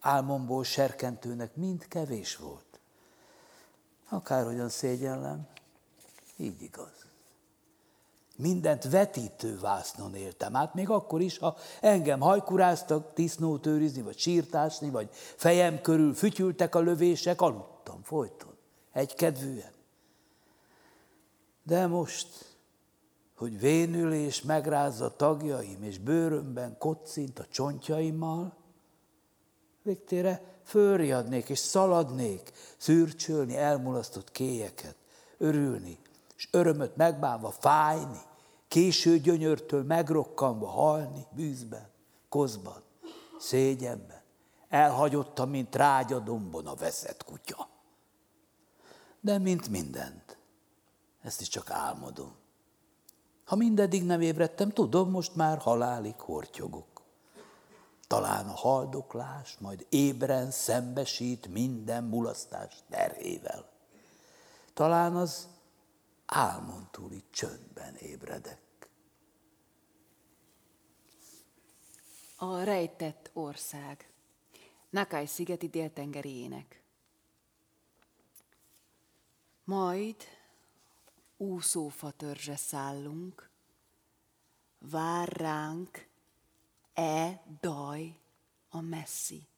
Álmomból serkentőnek mind kevés volt. Akárhogyan szégyellem, így igaz. Mindent vetítő vásznon éltem át, még akkor is, ha engem hajkuráztak disznót őrizni, vagy sírtásni, vagy fejem körül fütyültek a lövések, aludtam folyton, egykedvűen. De most, hogy vénül és megrázza tagjaim, és bőrömben kocint a csontjaimmal, végtére fölriadnék és szaladnék, szürcsölni elmulasztott kéjeket, örülni, és örömöt megbánva fájni, késő gyönyörtől megrokkanva halni bűzben, kozban, szégyenben, elhagyottam, mint rágyadombon a veszett kutya. De mint mindent, ezt is csak álmodom. Ha mindeddig nem ébredtem, tudom, most már halálig hortyogok. Talán a haldoklás majd ébren szembesít minden mulasztás terhével. Talán az álmon túli csöndben ébredek. A rejtett ország. Nakai szigeti déltengeri ének. Majd úszófa törzse szállunk, vár ránk e daj a messzi.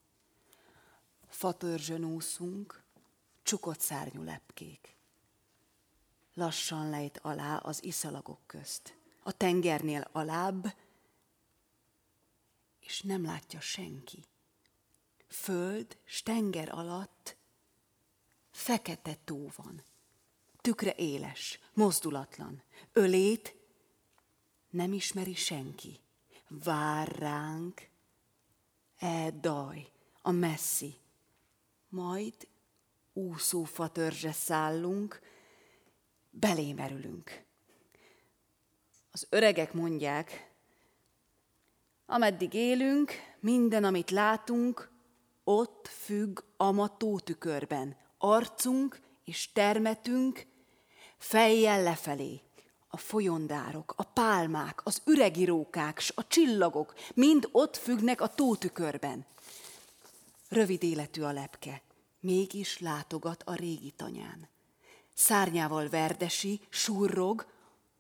Fatörzsön úszunk, csukott szárnyú lepkék lassan lejt alá az iszalagok közt. A tengernél alább, és nem látja senki. Föld, stenger alatt fekete tó van. Tükre éles, mozdulatlan. Ölét nem ismeri senki. Vár ránk, e a messzi. Majd úszófa törzse szállunk, belémerülünk. Az öregek mondják, ameddig élünk, minden, amit látunk, ott függ a matótükörben. Arcunk és termetünk fejjel lefelé. A folyondárok, a pálmák, az üregirókák, s a csillagok mind ott függnek a tótükörben. Rövid életű a lepke, mégis látogat a régi tanyán szárnyával verdesi, surrog,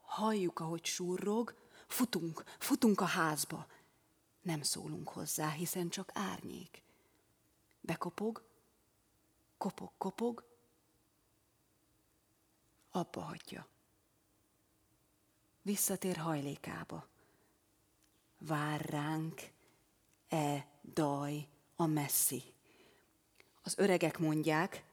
halljuk, ahogy surrog, futunk, futunk a házba. Nem szólunk hozzá, hiszen csak árnyék. Bekopog, kopog, kopog, abba hagyja. Visszatér hajlékába. Vár ránk, e daj a messzi. Az öregek mondják,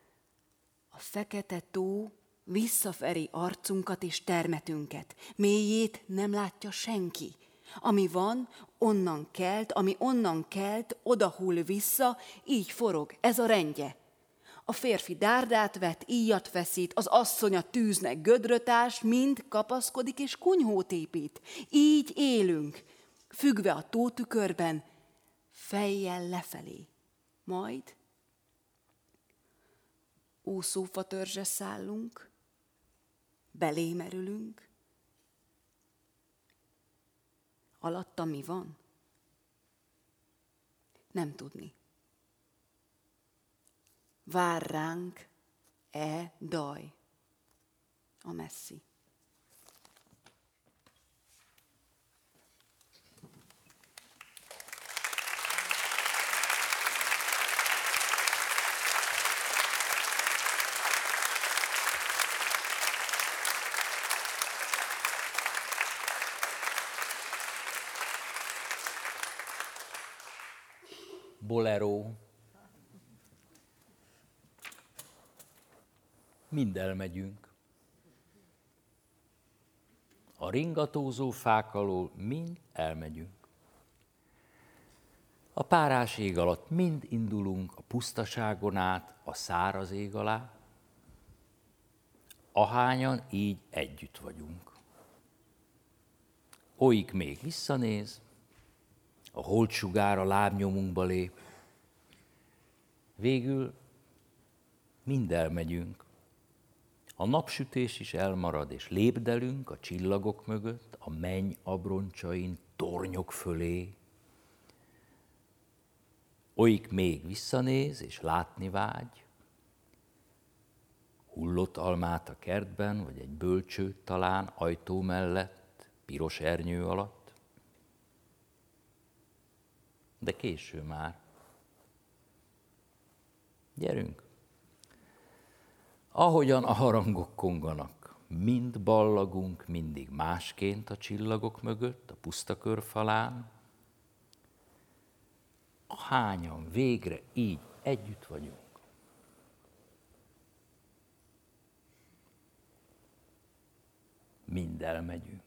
a fekete tó visszaferi arcunkat és termetünket. Mélyét nem látja senki. Ami van, onnan kelt, ami onnan kelt, odahull vissza, így forog. Ez a rendje. A férfi dárdát vet, íjat feszít, az asszony a tűznek gödrötás, mind kapaszkodik és kunyhót épít. Így élünk, függve a tótükörben, fejjel lefelé. Majd úszófa törzse szállunk, belémerülünk. Alatta mi van? Nem tudni. Vár ránk e daj, a messzi. bolero. Mind elmegyünk. A ringatózó fák alól mind elmegyünk. A párás ég alatt mind indulunk a pusztaságon át, a száraz ég alá, ahányan így együtt vagyunk. Oik még visszanéz, a holtsugár a lábnyomunkba lép. Végül mind elmegyünk. A napsütés is elmarad, és lépdelünk a csillagok mögött, a menny abroncsain, tornyok fölé. Oik még visszanéz, és látni vágy, hullott almát a kertben, vagy egy bölcsőt talán ajtó mellett, piros ernyő alatt de késő már. Gyerünk! Ahogyan a harangok konganak, mind ballagunk mindig másként a csillagok mögött, a puszta kör falán, hányan végre így együtt vagyunk. Mind elmegyünk.